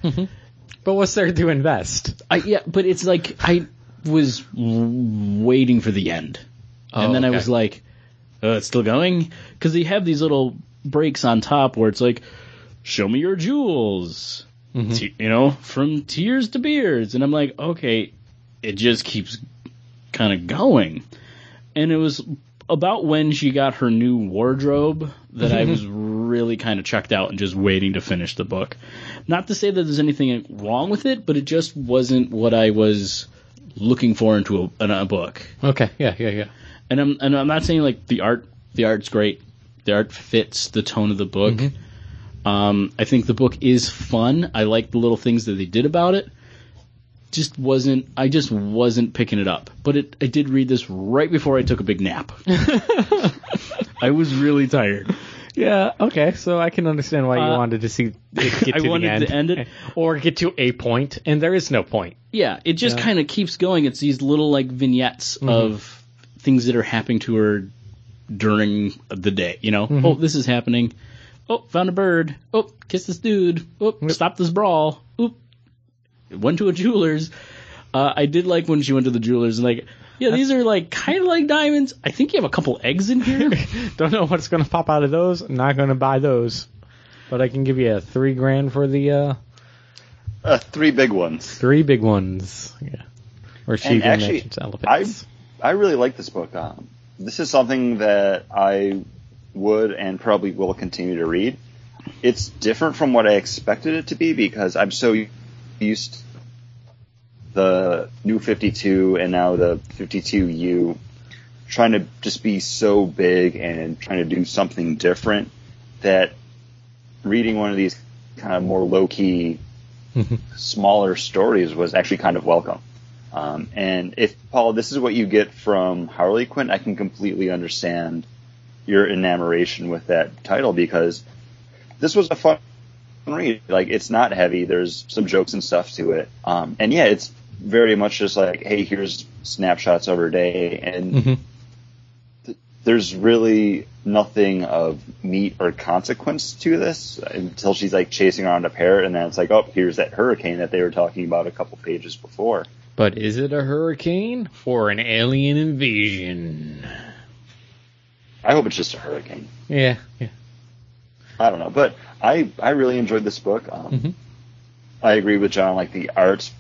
but what's there to invest? I yeah, but it's like I was waiting for the end, and Oh, then I was like, uh, "It's still going," because they have these little breaks on top where it's like, "Show me your jewels," Mm-hmm. Te- you know, from tears to beards, and I'm like, okay, it just keeps kind of going, and it was about when she got her new wardrobe that I was really kind of checked out and just waiting to finish the book. Not to say that there's anything wrong with it, but it just wasn't what I was looking for into a, in a book. Okay, yeah, yeah, yeah. And I'm and I'm not saying like the art the art's great. The art fits the tone of the book. Um, I think the book is fun. I like the little things that they did about it. Just wasn't I just wasn't picking it up. But it I did read this right before I took a big nap. [laughs] I was really tired. Yeah, okay, so I can understand why you Uh, wanted to see [laughs] it get I to the wanted end. to end it. [laughs] Or get to a point, and there is no point. Yeah, it just Yeah. kind of keeps going. It's these little like vignettes of things that are happening to her during the day. You know, oh, this is happening. Oh, found a bird. Oh, kiss this dude. Oh, stop this brawl. Oop. went to a jeweler's. Uh, I did like when she went to the jeweler's and like, yeah, these are like kind of like diamonds. I think you have a couple eggs in here. [laughs] Don't know what's going to pop out of those. I'm Not going to buy those. But I can give you a three grand for the uh, Uh, three big ones. three big ones. Yeah. Where she And actually, elephants. I really like this book. Um, this is something that I would and probably will continue to read. It's different from what I expected it to be because I'm so used to the new 52 and now the 52U trying to just be so big and trying to do something different that reading one of these kind of more low key, smaller stories was actually kind of welcome. Um, and if Paul, this is what you get from Harley Quinn, I can completely understand your enamoration with that title because this was a fun read. Like it's not heavy. There's some jokes and stuff to it. Um, and yeah, it's very much just like, hey, here's snapshots of her day, and Mhm. th- there's really nothing of meat or consequence to this until she's like chasing around a parrot, and then it's like, oh, here's that hurricane that they were talking about a couple pages before. But is it a hurricane or an alien invasion? I hope it's just a hurricane. Yeah, yeah. I don't know, but I I really enjoyed this book. Um, Mhm. I agree with John. Like the art's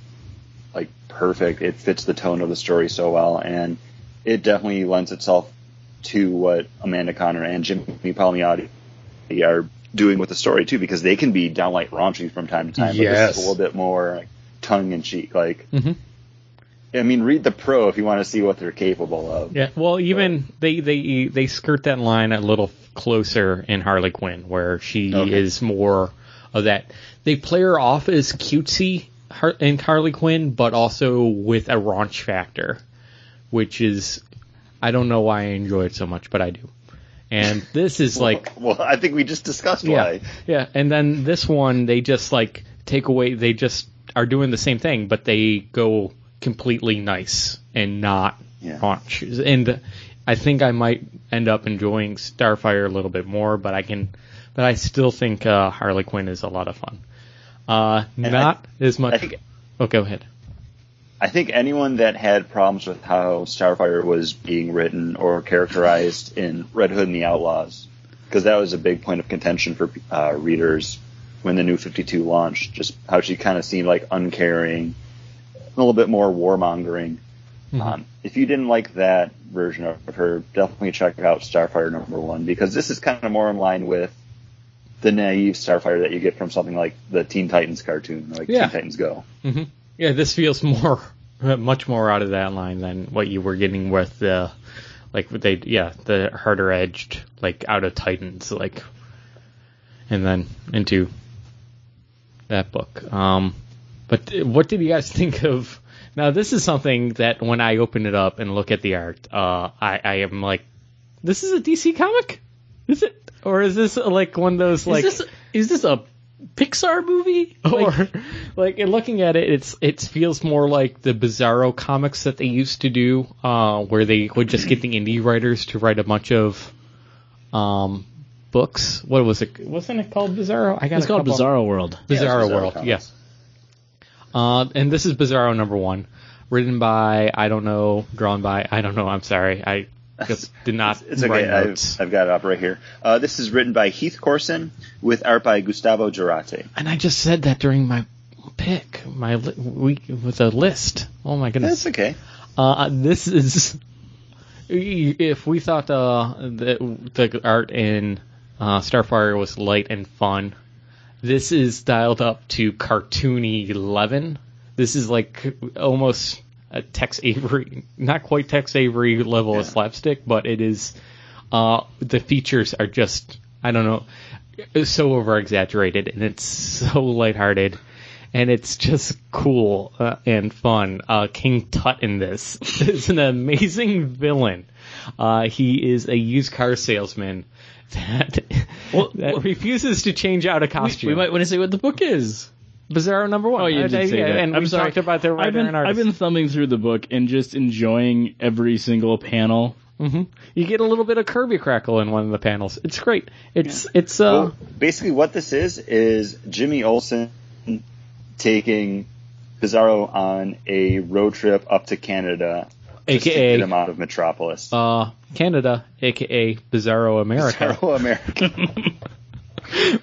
like perfect. It fits the tone of the story so well, and it definitely lends itself to what Amanda Conner and Jimmy Palmiotti are doing with the story too, because they can be downright raunchy from time to time. But this Yes. is a little bit more like, tongue in cheek. Like Mhm. I mean, read the pro if you want to see what they're capable of. Yeah, well, even they they they skirt that line a little closer in Harley Quinn, where she Okay. is more of that. They play her off as cutesy in Harley Quinn, but also with a raunch factor, which is I don't know why I enjoy it so much, but I do. And this is like [laughs] Well, I think we just discussed yeah, why. yeah, and then this one they just like take away. They just are doing the same thing, but they go completely nice and not Yeah. haunch. And I think I might end up enjoying Starfire a little bit more, but I can, but I still think uh, Harley Quinn is a lot of fun. Uh, not as much. I think oh, go ahead. I think anyone that had problems with how Starfire was being written or characterized in Red Hood and the Outlaws, because that was a big point of contention for uh, readers when the new 52 launched, just how she kind of seemed like uncaring, a little bit more warmongering. Um, if you didn't like that version of her, definitely check out Starfire number one, because this is kind of more in line with the naive Starfire that you get from something like the Teen Titans cartoon, like Yeah. Teen Titans Go. Yeah, this feels [laughs] more, much more out of that line than what you were getting with the, like they, yeah, the harder edged, like out of Titans, like, and then into that book. Um, but what did you guys think of? Now, this is something that when I open it up and look at the art, uh, I, I am like, this is a DC comic? Is it? Or is this like one of those like? is this is this a Pixar movie? Like, or [laughs] like in looking at it, it's it feels more like the Bizarro comics that they used to do, uh, where they would just get the indie writers to write a bunch of um, books. What was it? Wasn't it called Bizarro? I got it's a called couple- Bizarro World. Yeah, Bizarro Bizarro World. Comics. Yes. Uh, and this is Bizarro number one, written by I don't know, drawn by I don't know. I'm sorry, I just [laughs] did not It's write okay. I've. I've got it up right here. Uh, this is written by Heath Corson with art by Gustavo Duarte. and I just said that during my pick, my li- week with a list. Oh my goodness. That's okay. Uh, this is if we thought uh, the the art in uh, Starfire was light and fun, this is dialed up to cartoony eleven. This is like almost a Tex Avery, not quite Tex Avery level of slapstick, but it is. Uh, the features are just I don't know, so over exaggerated, and it's so lighthearted and it's just cool uh, and fun. Uh, King Tut in this [laughs] is an amazing villain. Uh, he is a used car salesman [laughs] that, Well, that well- refuses to change out a costume. we might want to say what the book is. Bizarro number one. Oh, you Uh, did say yeah, that. And I'm we sorry. talked about the writer I've been, and artist. I've been thumbing through the book and just enjoying every single panel. hmm You get a little bit of Kirby crackle in one of the panels. It's great. It's it's uh Well, basically, what this is is Jimmy Olsen taking Bizarro on a road trip up to Canada just to AKA him out of Metropolis. uh, Canada, aka Bizarro America. Bizarro America.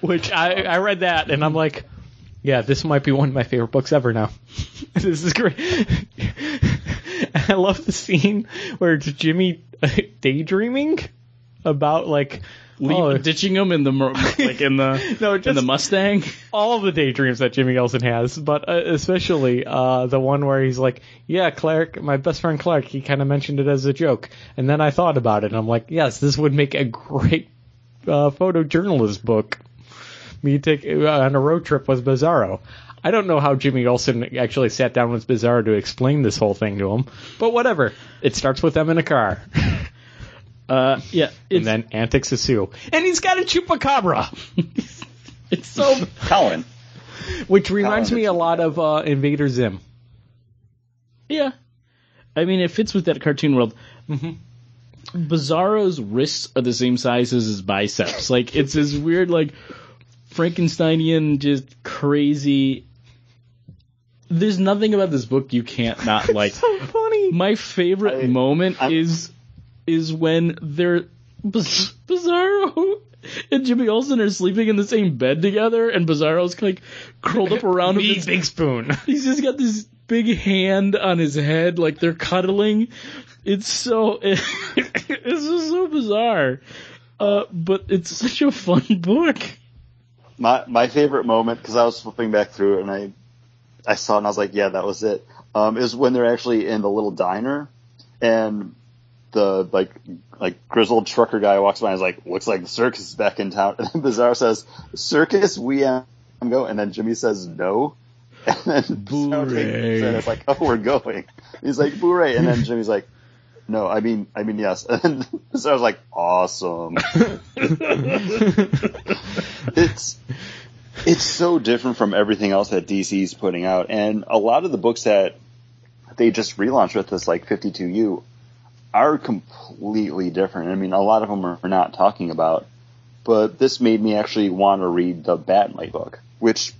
[laughs] Which I, I read that and I'm like, yeah, this might be one of my favorite books ever now. [laughs] this is great. [laughs] I love the scene where it's Jimmy daydreaming about like Leave, oh, ditching him in the like in the [laughs] No, in the Mustang. all of the daydreams that Jimmy Olsen has, but uh, especially uh, the one where he's like, "Yeah, Clark, my best friend Clark, he kind of mentioned it as a joke," and then I thought about it, and I'm like, "Yes, this would make a great uh, photojournalist book." Me take uh, on a road trip with Bizarro. I don't know how Jimmy Olsen actually sat down with Bizarro to explain this whole thing to him, but whatever. It starts with them in a car, [laughs] Uh, yeah, and then antics ensue, and he's got a chupacabra. [laughs] it's so [laughs] Colin. Which reminds Colin, me a lot of uh, Invader Zim. Yeah. I mean, it fits with that cartoon world. Bizarro's wrists are the same size as his biceps. Like, it's this weird, like, Frankensteinian, just crazy. There's nothing about this book you can't not [laughs] like. so funny. My favorite I- moment I'm- is is when they're Biz- Bizarro and Jimmy Olsen are sleeping in the same bed together, and Bizarro's like curled up around him. Me, It's- Big Spoon. [laughs] He's just got this big hand on his head, like they're cuddling. It's so, [laughs] it's just so bizarre. Uh, but it's such a fun book. My my favorite moment because I was flipping back through it and I I saw it and I was like, yeah, that was it. Um, is when they're actually in the little diner and the like like grizzled trucker guy walks by and is like, looks like the circus is back in town. And [laughs] then Bizarro says, circus, we am go. And then Jimmy says no. [laughs] And then Bizarro Boo-ray. takes it and it's like, oh, we're going. He's like, boo-ray. And then Jimmy's like, no, I mean, I mean, yes. [laughs] And then Bizarro's like, awesome. it's it's so different from everything else that DC's putting out, and a lot of the books that they just relaunched with this, like 52U, are completely different. I mean, a lot of them are not talking about, but this made me actually want to read the Bat-Mite book, which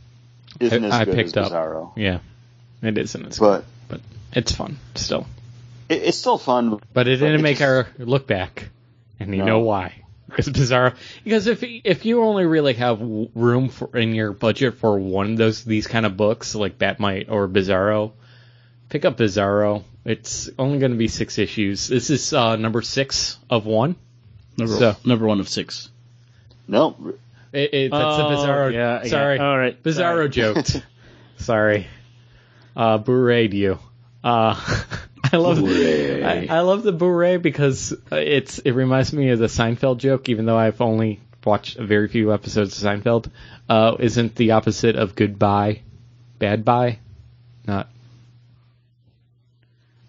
isn't as I good picked as up. Yeah, it isn't. It's but but it's fun still. it, it's still fun. But it didn't it make just- our look back, and you No. know why? Because Bizarro. Because if if you only really have room for in your budget for one of those these kind of books like Bat-Mite or Bizarro, pick up Bizarro. It's only going to be six issues. This is uh, number six of one. Number, So- number one of six. No, It, it, that's Oh, the Bizarro. yeah, sorry, got- all right, Bizarro sorry. joked. [laughs] sorry. Uh, bouret you. Uh, [laughs] I love I, I love the bouret because it's it reminds me of the Seinfeld joke, even though I've only watched a very few episodes of Seinfeld. Uh, isn't the opposite of goodbye bad bye? Not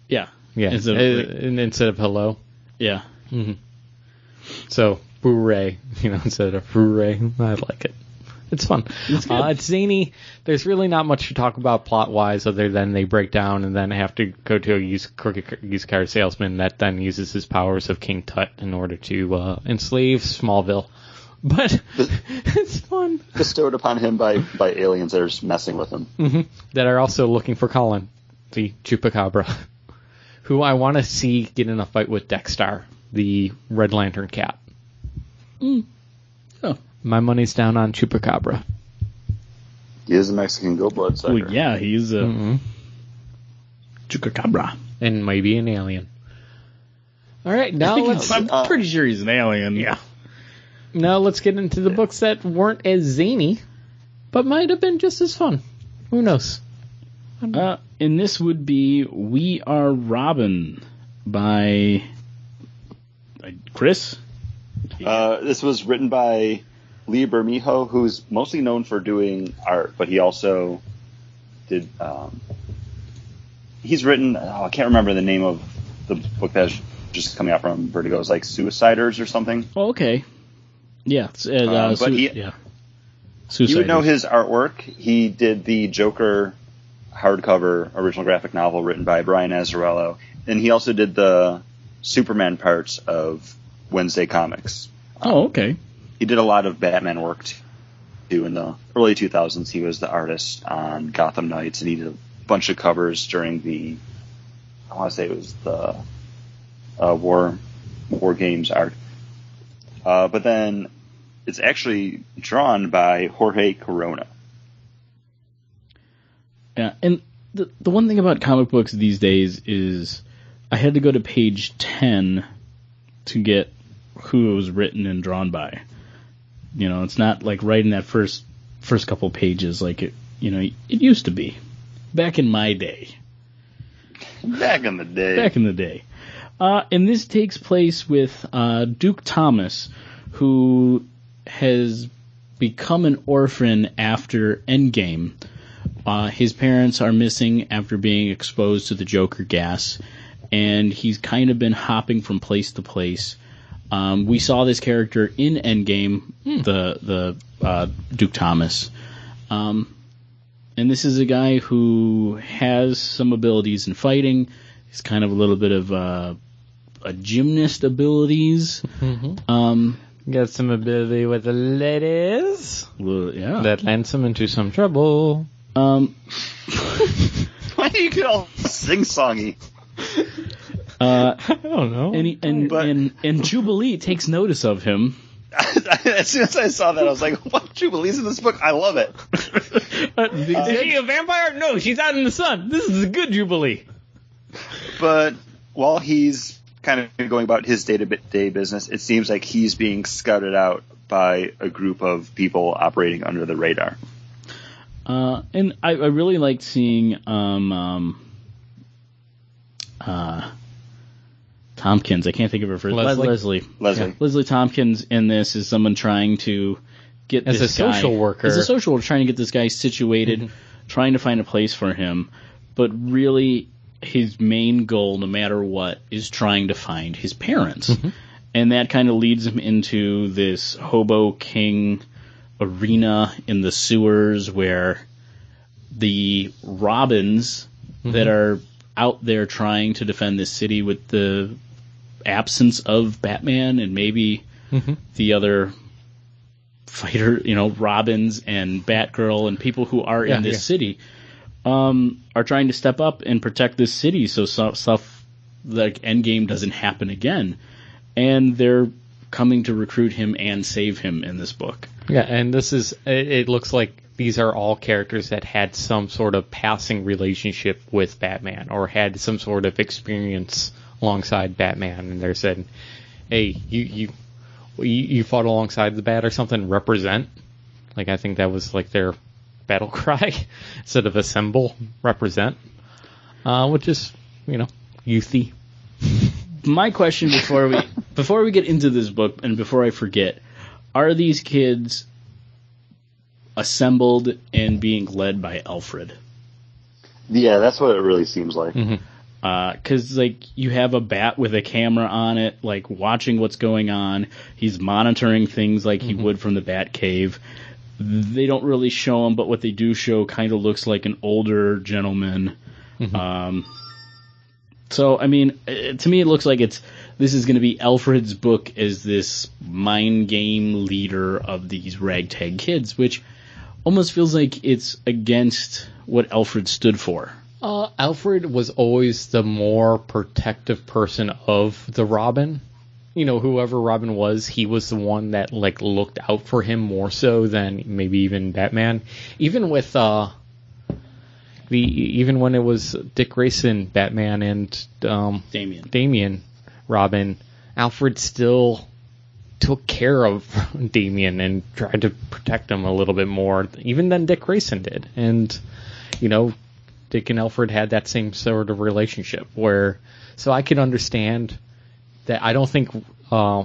Yeah. yeah. Instead uh, of- and instead of hello. Yeah. So bouret, [laughs] you know, instead of hooray. I like it. It's fun. It's good. Uh, it's zany. There's really not much to talk about plot wise, other than they break down and then have to go to a used crooked used car salesman that then uses his powers of King Tut in order to uh, enslave Smallville. [laughs] But it's fun. bestowed upon him by by aliens that are just messing with him. That are also looking for Colin, the Chupacabra, [laughs] who I want to see get in a fight with Dexter, the Red Lantern cat. Oh. My money's down on Chupacabra. He is a Mexican go blood sucker. Well, yeah, he's a Mhm. chupacabra. and maybe an alien. All right, now let's I'm uh, pretty sure he's an alien. Yeah. now let's get into the books that weren't as zany, but might have been just as fun. Who knows? Uh, and this would be We Are Robin by uh, Chris. Uh, this was written by Lee Bermejo, who's mostly known for doing art, but he also did. Um, he's written. Oh, I can't remember the name of the book that's just coming out from Vertigo. It's like Suiciders or something. Oh, okay. Yeah. Uh, Um, but he- yeah. You would know his artwork. He did the Joker hardcover original graphic novel written by Brian Azzarello, and he also did the Superman parts of Wednesday Comics. Oh, okay. he did a lot of Batman work too in the early 2000s. He was the artist on Gotham Knights, and he did a bunch of covers during the I want to say it was the uh, war war games art. Uh, but then it's actually drawn by Jorge Corona. Yeah, and the the one thing about comic books these days is I had to go to page ten to get who it was written and drawn by. You know, it's not like right in that first first couple pages like it you know it used to be back in my day. Back in the day. Back in the day. Uh, and this takes place with uh, Duke Thomas, who has become an orphan after Endgame. Uh, his parents are missing after being exposed to the Joker gas, and he's kind of been hopping from place to place. Um, we saw this character in Endgame, the the uh, Duke Thomas, um, and this is a guy who has some abilities in fighting. He's kind of a little bit of uh, a gymnast abilities. Um, Got some ability with the ladies. well, yeah. That lands him into some trouble. Um, [laughs] Why do you get all sing songy? uh, I don't know. and, he, and, But- and and Jubilee takes notice of him. [laughs] as soon as I saw that, I was like, [laughs] "What Jubilee's in this book? I love it." Is she a vampire? No, she's out in the sun. This is a good Jubilee. But while he's kind of going about his day to day business, it seems like he's being scouted out by a group of people operating under the radar. Uh, and I, I really liked seeing um, um, uh, Thompkins. I can't think of her first. Leslie? Leslie. Leslie. Yeah. Leslie Thompkins in this is someone trying to get As this a guy- social worker. As a social worker, trying to get this guy situated, trying to find a place for him, but really his main goal, no matter what, is trying to find his parents. And that kind of leads him into this hobo king arena in the sewers where the Robins that are out there trying to defend this city with the absence of Batman and maybe the other fighter, you know, Robins and Batgirl and people who are Yeah, in this yeah. city um, are trying to step up and protect this city so, so stuff like Endgame doesn't happen again. And they're coming to recruit him and save him in this book. Yeah, and this is, it, it looks like these are all characters that had some sort of passing relationship with Batman or had some sort of experience alongside Batman. And they're saying, hey, you, you, you, you fought alongside the Bat or something, represent. Like, I think that was like their battle [laughs] cry instead of assemble, represent. Uh, which is, you know, youthy. [laughs] my question before we before we get into this book and before I forget, are these kids assembled and being led by Alfred? Yeah, that's what it really seems like. Mm-hmm. Uh, because like you have a bat with a camera on it, like watching what's going on. He's monitoring things like he mm-hmm. would from the Bat Cave. They don't really show him, but what they do show kind of looks like an older gentleman. Mm-hmm. Um, so I mean, uh, to me, it looks like it's this is going to be Alfred's book as this mind game leader of these ragtag kids, which almost feels like it's against what Alfred stood for. Uh, Alfred was always the more protective person of the Robin. You know, whoever Robin was, he was the one that like looked out for him more so than maybe even Batman. Even with uh, the even when it was Dick Grayson, Batman, and um, Damian. Damian, Robin, Alfred still took care of [laughs] Damian and tried to protect him a little bit more, even than Dick Grayson did. And you know, Dick and Alfred had that same sort of relationship where, so I can understand that. I don't think, uh,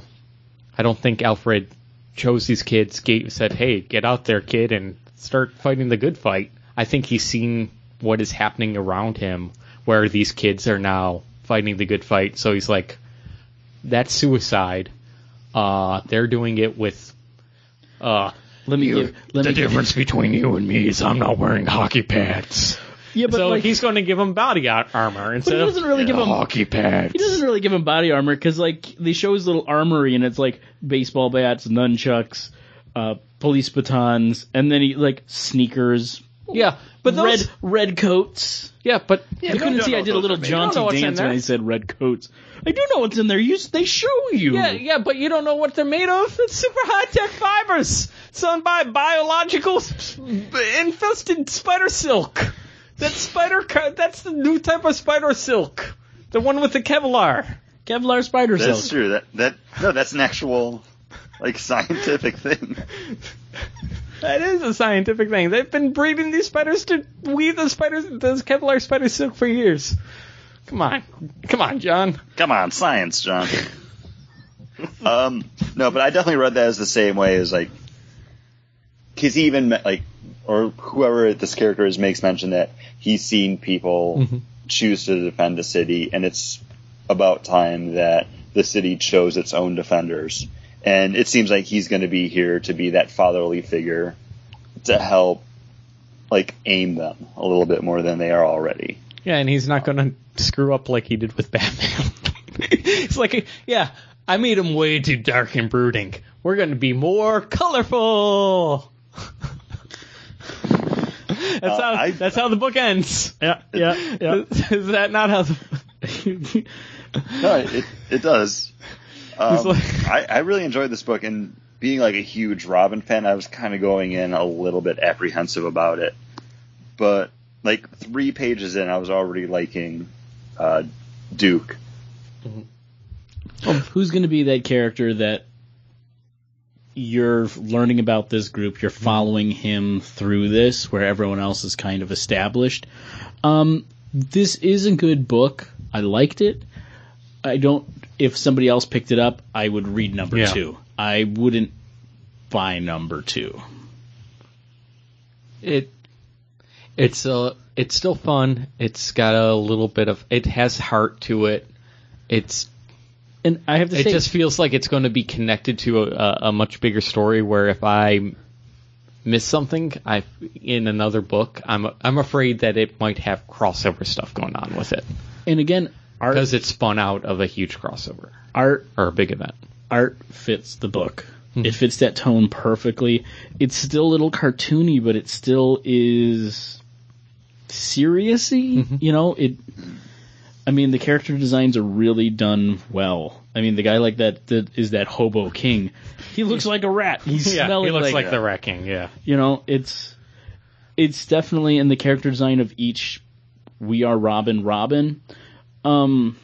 I don't think Alfred chose these kids, gave, said, "Hey, get out there, kid, and start fighting the good fight." I think he's seen what is happening around him, where these kids are now fighting the good fight. So he's like, "That's suicide." Uh, they're doing it with, uh, Let me give. Let me give, between you and me is I'm not wearing hockey pads. yeah, but so like, he's going to give him body ar- armor but instead he doesn't really give him. hockey pads. He doesn't really give him body armor because like they show his little armory and it's like baseball bats, nunchucks, uh, police batons, and then he like sneakers. Yeah, but those, red red coats. Yeah, but you couldn't don't see I did a little are made. You don't know jaunty dance when there. I said red coats. I do know what's in there. You they show you. Yeah, yeah, but you don't know what they're made of. It's super high tech fibers, sewn by biological infested spider silk. That's spider. co- That's the new type of spider silk. The one with the Kevlar. Kevlar spider That's silk. That's true. That that no, that's an actual like scientific thing. [laughs] That is a scientific thing. They've been breeding these spiders to weave the spiders, those Kevlar spider silk for years. Come on, come on, John. Come on, science, John. [laughs] um, no, but I definitely read that as the same way as like, because he even like, or whoever this character is makes mention that he's seen people choose to defend the city, and it's about time that the city chose its own defenders. And it seems like he's going to be here to be that fatherly figure to help, like, aim them a little bit more than they are already. Yeah, and he's not going to screw up like he did with Batman. [laughs] it's like, yeah, I made him way too dark and brooding. We're going to be more colorful. [laughs] that's Uh, how I- that's how the book ends. Yeah, yeah, yeah. [laughs] Is that not how? The, No, it it does. Um, like- I, I really enjoyed this book, and being like a huge Robin fan, I was kind of going in a little bit apprehensive about it. But like three pages in, I was already liking uh, Duke. Who's going to be that character that you're learning about this group, you're following him through this, where everyone else is kind of established? Um, this is a good book. I liked it. I don't. If somebody else picked it up, I would read number Yeah. two. I wouldn't buy number two. it it's uh it's still fun. It's got a little bit of it has heart to it. It's And I have to it say, just feels like it's going to be connected to a, a much bigger story. Where if I miss something, I in another book, I'm I'm afraid that it might have crossover stuff going on with it and again, art, because it spun out of a huge crossover art or a big event. art fits the book. Hmm. It fits that tone perfectly. It's still a little cartoony, but it still is seriousy. Mm-hmm. You know, it. I mean, the character designs are really done well. I mean, the guy like that that is that hobo king. He looks like a rat. [laughs] He's smelling He looks like, like the king. Yeah, you know. It's it's definitely in the character design of each. We are Robin, Robin. Um,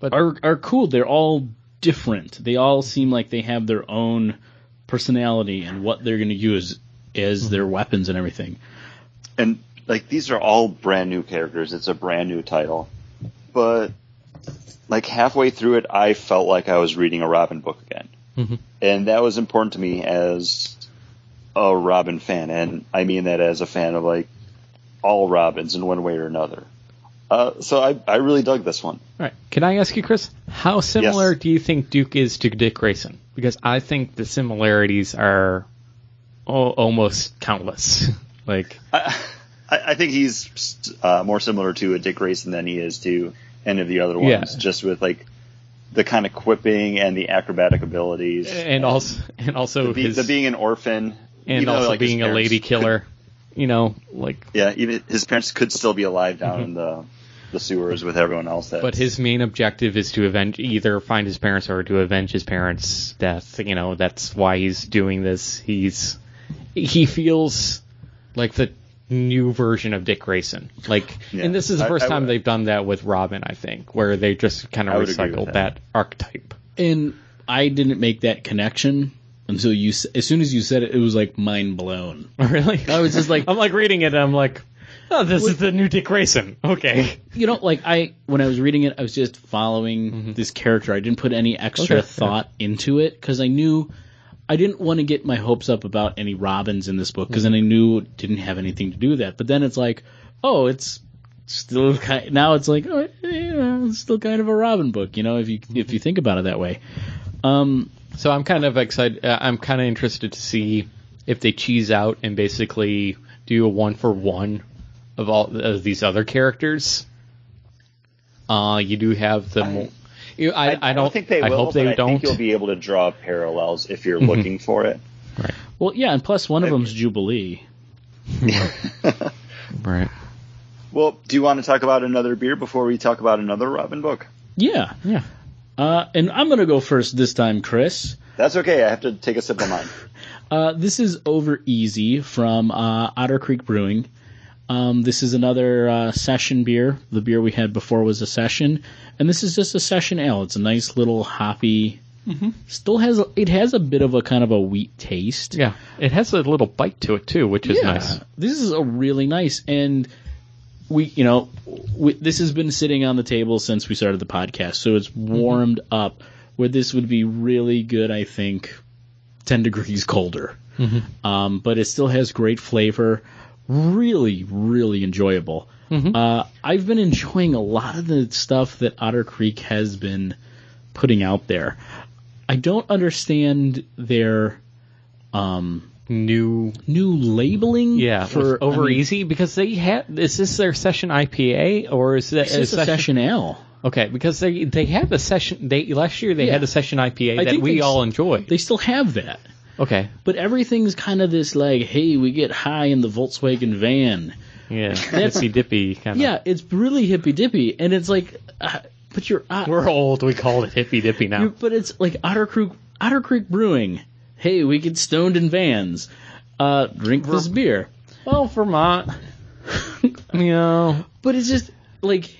But- are are cool. They're all different. They all seem like they have their own personality and what they're going to use as their weapons and everything. and like these are all brand new characters. It's a brand new title, but like halfway through it, I felt like I was reading a Robin book again, Mhm. and that was important to me as a Robin fan, and I mean that as a fan of like all Robins in one way or another. Uh, so I I really dug this one. All right. Can I ask you, Chris, how similar Yes. do you think Duke is to Dick Grayson? Because I think the similarities are almost countless. [laughs] like, I, I think he's uh, more similar to a Dick Grayson than he is to any of the other ones, Yeah. just with like the kind of quipping and the acrobatic abilities, and also, and also the, be- his, the being an orphan, and also like, being a lady could- killer. You know, like, yeah, even his parents could still be alive down in the the sewers with everyone else. That Mm-hmm. but his main objective is to avenge, either find his parents or to avenge his parents' death. You know, that's why he's doing this. He's, he feels like the new version of Dick Grayson. Like, Yeah. and this is the first I time would- they've done that with Robin, I think, where they just kind of I would agree with recycled that. that archetype. And I didn't make that connection until you. As soon as you said it, it was like mind blown. [laughs] really? I was just like, [laughs] I'm like reading it, and I'm like, oh, this is the new Dick Grayson. Okay. you know, like I when I was reading it, I was just following this character. I didn't put any extra Okay, yeah. thought into it because I knew I didn't want to get my hopes up about any Robins in this book because then I knew it didn't have anything to do with that. But then it's like, oh, it's still kind. Now it's like, oh, you know, it's still kind of a Robin book, you know, if you if you think about it that way. Um, So I'm kind of excited. Uh, I'm kind of interested to see if they cheese out and basically do a one for one of all of these other characters. Uh, you do have the. mo- you, I, I, don't think they I will. hope they but don't. think you'll be able to draw parallels if you're Mm-hmm. looking for it. Right. well, yeah, and plus one of them's Jubilee. [laughs] Right. Well, do you want to talk about another beer before we talk about another Robin book? Yeah. Yeah. Uh, and I'm going to go first this time, Chris. That's okay. I have to take a sip of mine. [laughs] Uh, this is Over Easy from uh, Otter Creek Brewing. Um, this is another uh, session beer. The beer we had before was a session, and this is just a session ale. It's a nice little hoppy. Still has it has a bit of a kind of a wheat taste. Yeah. It has a little bite to it too, which is Yeah, nice. This is a really nice, and we, you know, we, this has been sitting on the table since we started the podcast, so it's warmed up. Where this would be really good, I think, ten degrees colder. Um, but it still has great flavor. Really, really enjoyable. Uh, I've been enjoying a lot of the stuff that Otter Creek has been putting out there. I don't understand their New new labeling. Yeah, for over I mean, easy because they had. Is this their session IPA or is that just a session ale? Okay, because they they had a session. They last year they Yeah. had a session IPA I that we all enjoyed. They still have that, okay, but everything's kind of this like, hey, we get high in the Volkswagen van. yeah, [laughs] hippy dippy kind of. Yeah, it's really hippy dippy, and it's like, uh, but you're, uh, we're old. We call it hippy dippy now. but it's like Otter Creek, Otter Creek Brewing. Hey, we get stoned in vans. Uh, drink this beer. well, Vermont, [laughs] you know, But it's just like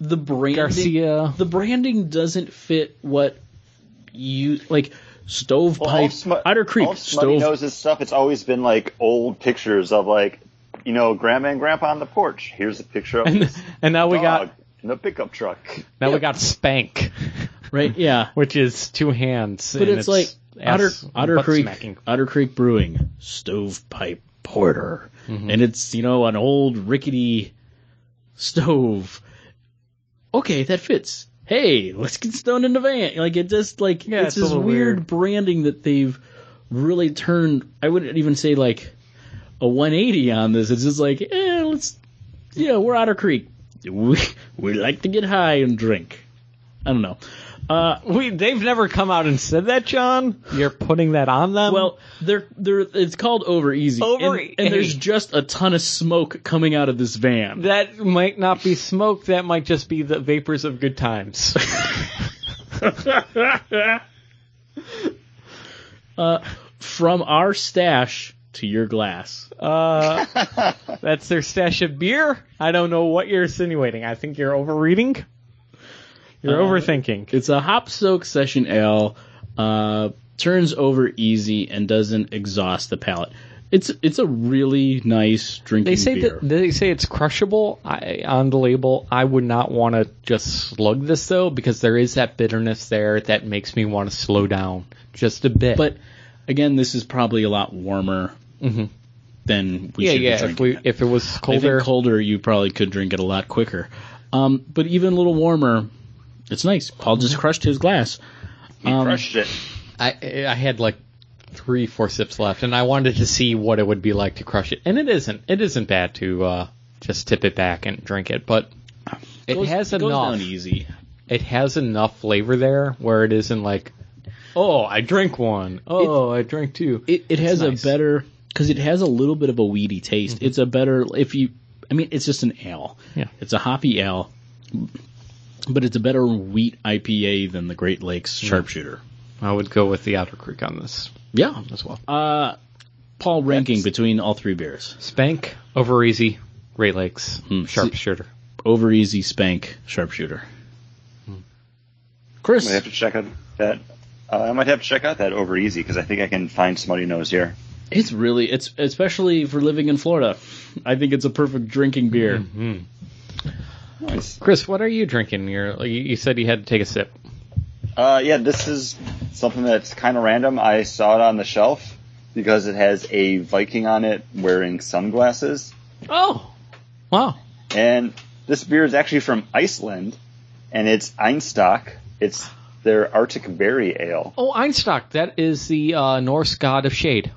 the branding. Garcia. The branding doesn't fit what you like. Stovepipe, Sm- Otter Creek, all Smutty stove. knows his stuff. It's always been like old pictures of like, you know, grandma and grandpa on the porch. Here's a picture of and, this and now we got in the pickup truck. now we got Spank, right? Yeah, [laughs] which is two hands. but and it's, like Otter Otter Creek smacking. Otter Creek Brewing stovepipe porter, Mm-hmm. and it's you know an old rickety stove. Okay, that fits. Hey, let's get stoned in the van. Like it just like Yeah, it's, it's this weird, weird. branding that they've really turned. I wouldn't even say like a 180 on this. It's just like, eh, let's yeah, we're Otter Creek. We [laughs] we like to get high and drink. I don't know. Uh, We they've never come out and said that, John. You're putting that on them. Well, they're they're it's called over easy, Over- and, and there's just a ton of smoke coming out of this van. that might not be smoke. That might just be the vapors of good times. [laughs] From our stash to your glass. Uh, [laughs] that's their stash of beer. I don't know what you're insinuating. I think you're overreading. You're Uh, overthinking. It's a hop soak session ale. Uh, turns over easy and doesn't exhaust the palate. It's it's a really nice drinking They say beer. that they say it's crushable I, on the label. I would not want to just slug this though because there is that bitterness there that makes me want to slow down just a bit. but again, this is probably a lot warmer Mhm. than we yeah, should yeah. be If drinking we it. if it was I think colder, colder, you probably could drink it a lot quicker. Um, but even a little warmer, it's nice. Paul just Mm-hmm. crushed his glass. He Um, crushed it. I I had like three four sips left, and I wanted to see what it would be like to crush it. And it isn't it isn't bad to uh, just tip it back and drink it, but it Goes- has goes enough. down easy. It has enough flavor there where it isn't like, oh, I drink one. Oh, I drink two. It it has nice. a better because it has a little bit of a weedy taste. Mm-hmm. It's a better if you. I mean, it's just an ale. Yeah. It's a hoppy ale, but it's a better wheat IPA than the Great Lakes Sharpshooter. I would go with the Otter Creek on this Yeah. as well. Uh, Paul ranking That's- between all three beers: Spank, Over Easy, Great Lakes, Hmm. Sharpshooter. Over Easy, Spank, Sharpshooter. I Chris, might have to check out that. Uh, I might have to check out that over easy because I think I can find Smuttynose here. It's really it's especially for living in Florida. I think it's a perfect drinking beer. Nice. Chris, what are you drinking? You're, you, you said you had to take a sip. Uh, yeah, this is something that's kind of random. I saw it on the shelf because it has a Viking on it wearing sunglasses, Oh, wow. and this beer is actually from Iceland, and it's Einstök. It's their Arctic Berry Ale. Oh, Einstök. That is the uh, Norse god of shade.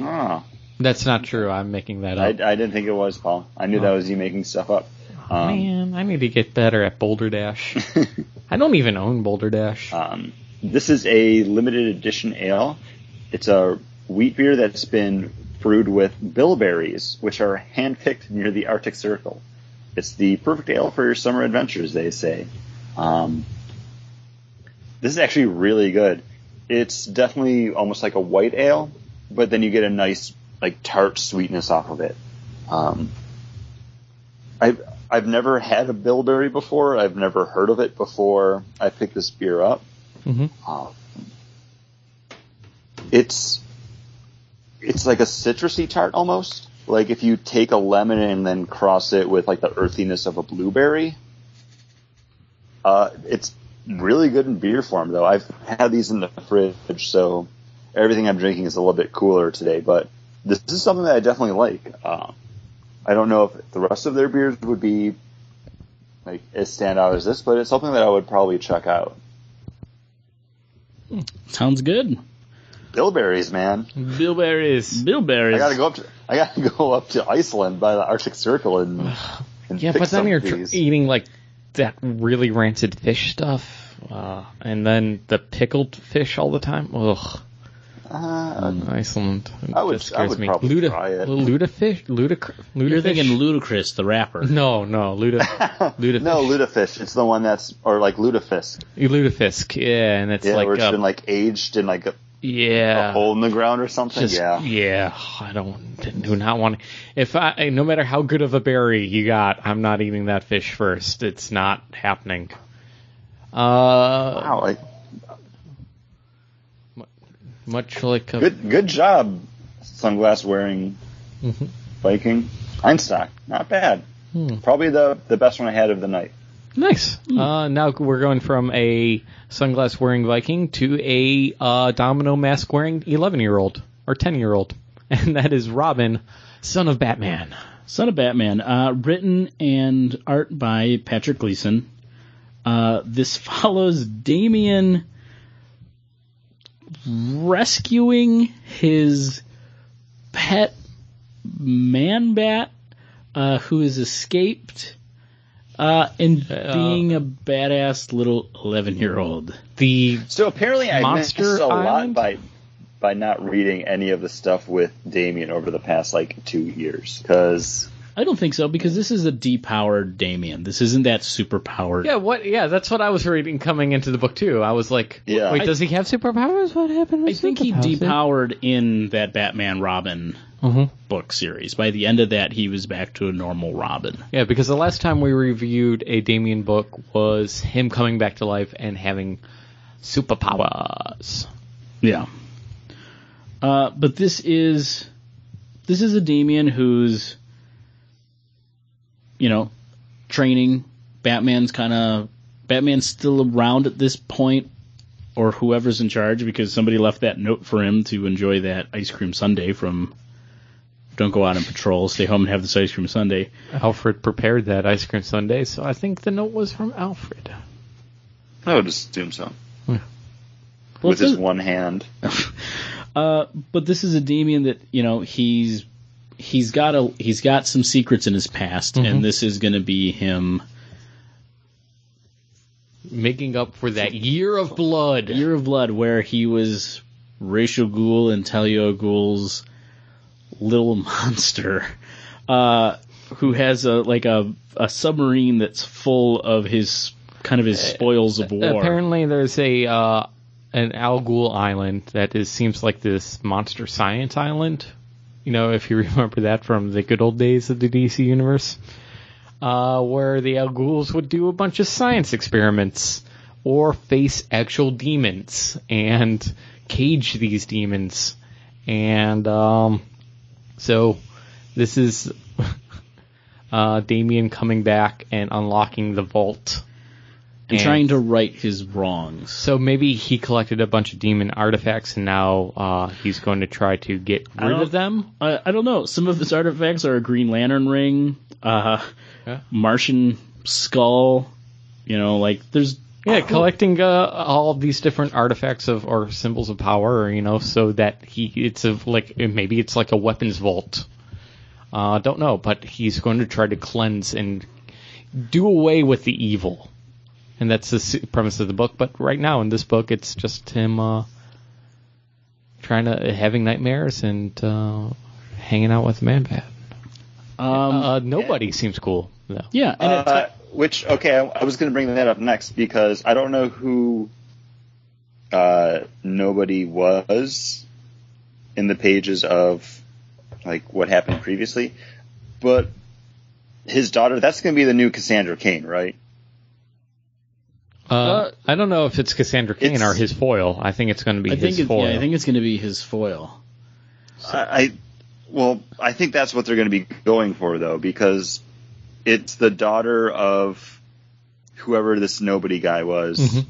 Ah, That's not true. I'm making that up. I didn't think it was Paul. I knew that was you making stuff up. Um, Man, I need to get better at Balderdash. [laughs] I don't even own Balderdash. Um, this is a limited edition ale. It's a wheat beer that's been brewed with bilberries, which are handpicked near the Arctic Circle. It's the perfect ale for your summer adventures, they say. Um, this is actually really good. It's definitely almost like a white ale, but then you get a nice like tart sweetness off of it. Um, I've I've never had a bilberry before. I've never heard of it before I picked this beer up. Mhm. Um, it's it's like a citrusy tart almost. Like if you take a lemon and then cross it with like the earthiness of a blueberry. Uh, it's really good in beer form though. I've had these in the fridge, so everything I'm drinking is a little bit cooler today. But this is something that I definitely like. Uh, I don't know if the rest of their beers would be like as standout as this, but it's something that I would probably check out. Sounds good. Bilberries, man. Bilberries. Bilberries. I gotta go up to I gotta [laughs] go up to Iceland by the Arctic Circle and, and Yeah, pick but then some you're of tr- eating like that really rancid fish stuff, uh, and then the pickled fish all the time. Ugh, Uh, Iceland. I would- just I would me. probably Luda, try it. Ludafish, Ludac- Ludafish. You're thinking Ludacris, the rapper. [laughs] No, no, Luda, [laughs] Ludafish. no, Ludafish. It's the one that's or like Ludafisk. Ludafisk. Yeah, and it's Yeah, like, where it's been like aged in like a, yeah, a hole in the ground or something. Just, yeah. yeah, I don't do not want. If I, no matter how good of a berry you got, I'm not eating that fish first. It's not happening. Uh, Wow, like much like a, good good job, sunglass wearing Mhm. Viking Einstök. Not bad. Hmm. Probably the the best one I had of the night. nice. Uh, now we're going from a sunglass wearing Viking to a uh, domino mask wearing 11 year old or 10 year old, [laughs] and that is Robin, son of Batman. Son of Batman, uh, written and art by Patrick Gleason. Uh, this [laughs] follows Damian rescuing his pet man bat, uh, who has escaped, uh, and Uh, being a badass little 11 year old. The So apparently I Monster missed a Island? lot by by not reading any of the stuff with Damian over the past like two years because I don't think so because this is a depowered Damian. This isn't that superpowered. Yeah, what? Yeah, that's what I was reading coming into the book too. I was like, Yeah. wait, I- does he have superpowers? What happened? I think he depowered in that Batman Robin Mhm. book series. By the end of that, he was back to a normal Robin. Yeah, because the last time we reviewed a Damian book was him coming back to life and having superpowers. Yeah. Uh, but this is this is a Damian who's you know training. Batman's kind of Batman's still around at this point, or whoever's in charge, because somebody left that note for him to enjoy that ice cream sundae from. Don't go out and patrol. Stay home and have this ice cream sundae. Alfred prepared that ice cream sundae, so I think the note was from Alfred. I would assume so. Well, with his a- one hand. [laughs] Uh, but this is a Damian that you know he's he's got a he's got some secrets in his past, and this is going to be him Making up for that year of blood. Year of Blood, where he was Ra's al Ghul and Talia Ghul's little [laughs] monster, uh, who has a like a a submarine that's full of his kind of his spoils of war. Apparently, there's a uh, an Al Ghul island that is seems like this monster science island. You know, if you [laughs] remember that from the good old days of the DC universe, uh, where the Al Ghul's would do a bunch of science experiments or face actual demons and cage these demons, and um, so this is [laughs] uh, Damian coming back and unlocking the vault. And trying to right his wrongs. So maybe he collected a bunch of demon artifacts and now uh, he's going to try to get rid of them. I, I don't know. Some of his artifacts are a Green Lantern ring, uh, Yeah. Martian skull. You know, like there's Yeah, collecting uh, all of these different artifacts of or symbols of power, you know, so that he it's a like maybe it's like a weapons vault. Uh, don't know, but he's going to try to cleanse and do away with the evil, and that's the premise of the book. But right now in this book, it's just him uh, trying to having nightmares and uh, hanging out with Man Bat. Um, uh, nobody seems cool though. yeah, and it, Uh, which okay, I, I was going to bring that up next because I don't know who uh, nobody was in the pages of like what happened previously, but his daughter that's going to be the new Cassandra Cain, right? Uh, Uh, I don't know if it's Cassandra Cain it's- or his foil. I think it's going to be I his think it, foil. yeah, I think it's going to be his foil. I, I well, I think that's what they're going to be going for though, because it's the daughter of whoever this nobody guy was, Mhm.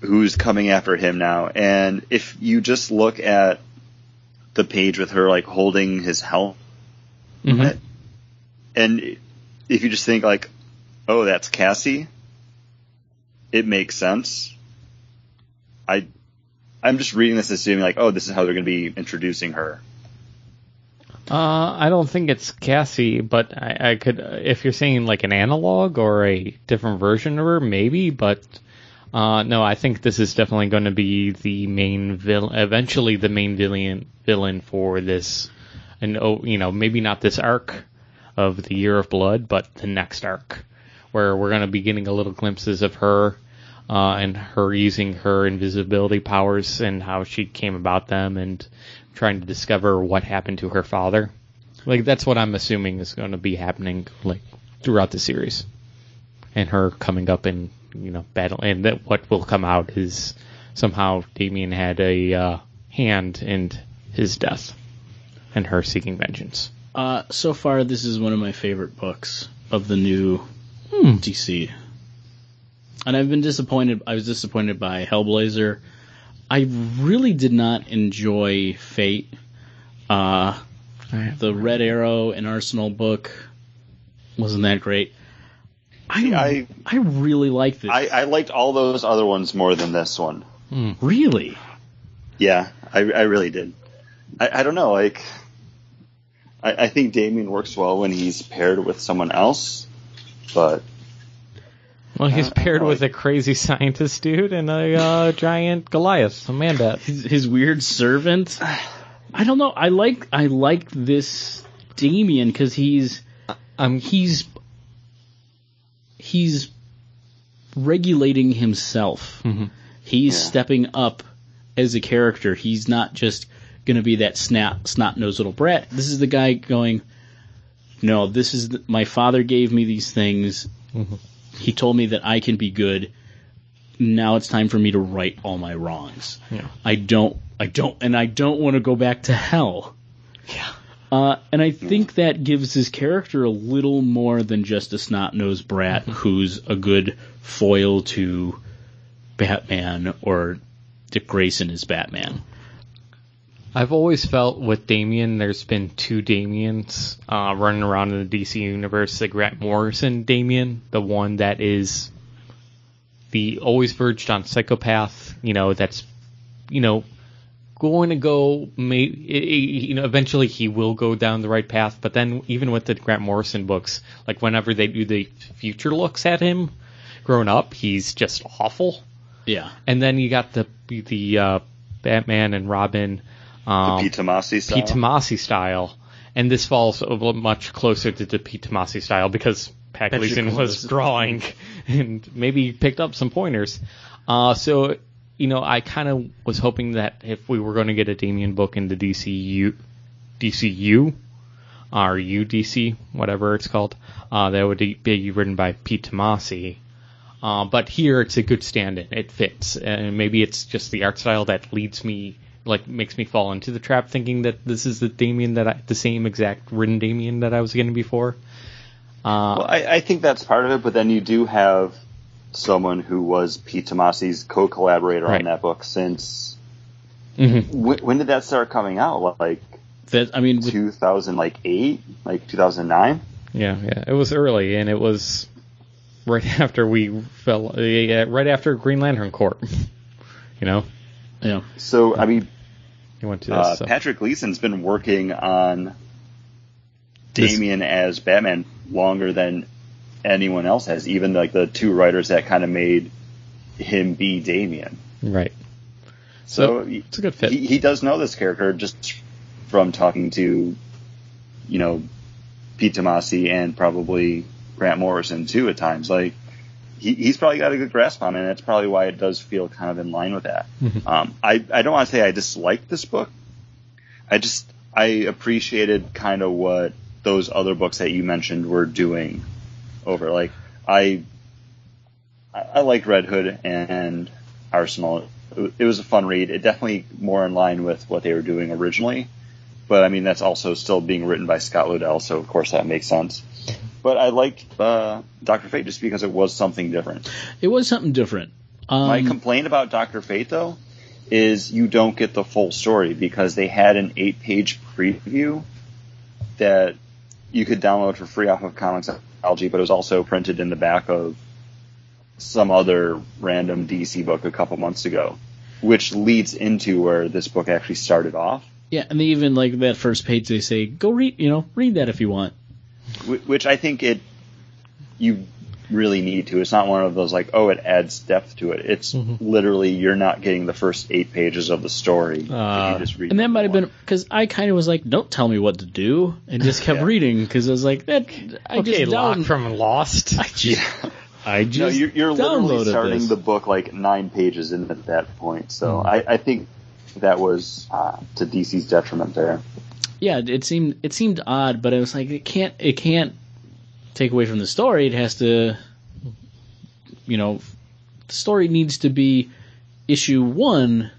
who's coming after him now. And if you just look at the page with her like holding his helmet, Mhm. and if you just think like, oh, that's Cassie, it makes sense. I, I'm just reading this assuming like, oh, this is how they're going to be introducing her. Uh, I don't think it's Cassie, but I, I could, if you're saying like an analog or a different version of her, maybe, but, uh, no, I think this is definitely going to be the main villain, eventually the main villain, villain for this, and oh, you know, maybe not this arc of the Year of Blood, but the next arc, where we're going to be getting a little glimpses of her, uh, and her using her invisibility powers and how she came about them and trying to discover what happened to her father. Like that's what I'm assuming is going to be happening like throughout the series, and her coming up in you know battle, and that what will come out is somehow Damian had a uh, hand in his death, and her seeking vengeance. Uh, so far, this is one of my favorite books of the new Hmm. DC. And I've been disappointed. I was disappointed by Hellblazer. I really did not enjoy Fate. Uh, the Red Arrow and Arsenal book wasn't that great. I I- I really like this. I, I liked all those other ones more than this one. really. Yeah, I, I really did. I, I don't know, like, I, I think Damian works well when he's paired with someone else, but Well, he's Uh, paired I with a crazy scientist dude and a uh, giant Goliath, a man bat. [laughs] his, his weird servant. I don't know. I like I like this Damian because he's I'm he's he's regulating himself. Mhm. He's Yeah. stepping up as a character. He's not just going to be that snap snot nosed little brat. This is the guy going. No, this is the, my father gave me these things. Mhm. He told me that I can be good. Now it's time for me to right all my wrongs. Yeah. I don't, I don't, and I don't want to go back to hell. Yeah. Uh, and I think that gives his character a little more than just a snot nosed brat who's a good foil to Batman or Dick Grayson is Batman. I've always felt with Damian, there's been two Damians uh, running around in the DC universe. The Grant Morrison Damian, the one that is the always verged on psychopath, you know, that's, you know, going to go, may, you know, eventually he will go down the right path. But then even with the Grant Morrison books, like whenever they do the future looks at him, grown up, he's just awful. Yeah. And then you got the the uh, Batman and Robin, um, the Pete Tomasi style. Pete Tomasi style, and this falls much closer to the Pete Tomasi style because Pat Patrick Gleason was was- drawing [laughs] and maybe picked up some pointers. Uh, so you know, I kind of was hoping that if we were going to get a Damian book in the DCU, DCU, or UDC, whatever it's called, uh, that would be written by Pete Tomasi. Uh, but here it's a good stand-in. It fits, and maybe it's just the art style that leads me, like, makes me fall into the trap, thinking that this is the Damian that I, the same exact written Damian that I was getting before. Uh, Well, I, I think that's part of it, but then you do have someone who was Pete Tomasi's co-collaborator Right. on that book since. mhm. When, when did that start coming out? Like That I mean, with, 2008, like 2009. Yeah, yeah, it was early, and it was right [laughs] after we fell, uh, right after Green Lantern Corps. [laughs] you know, yeah. So I mean, he went to this. uh, so. Patrick Gleason's been working on This- Damian as Batman longer than anyone else has. Even like the two writers that kind of made him be Damian. right. So, So, it's a good fit. He, he does know this character just from talking to, you know, Pete Tomasi and probably Grant Morrison too at times. Like he, he's probably got a good grasp on it, and that's probably why it does feel kind of in line with that. Um, I I don't want to say I disliked this book. I just I appreciated kind of what those other books that you mentioned were doing over. Like I I, liked Red Hood and Arsenal. It, was a fun read. It definitely more in line with what they were doing originally. But I mean, that's also still being written by Scott Lobdell, so of course that makes sense. But I liked uh, Doctor Fate just because it was something different. It was something different. Um, My complaint about Doctor Fate though is you don't get the full story because they had an eight-page preview that you could download for free off of Comixology, but it was also printed in the back of some other random DC book a couple months ago, which leads into where this book actually started off. yeah, and they even like that first page. They say, "Go read, you know, read that if you want." Wh- which I think it you really need to. It's not one of those like, oh, it adds depth to it. It's literally you're not getting the first eight pages of the story Uh, you just read. And that might have been because I kind of was like, "Don't tell me what to do," and just [laughs] kept Yeah. reading because I was like, "That I okay, just Locke from Lost. [laughs] I just, I just No, you're, you're literally starting this. the book like nine pages in at that point. So I, I think that was uh, to DC's detriment there. Yeah, it seemed it seemed odd, but I was like, it can't it can't take away from the story. It has to, you know, the story needs to be issue one.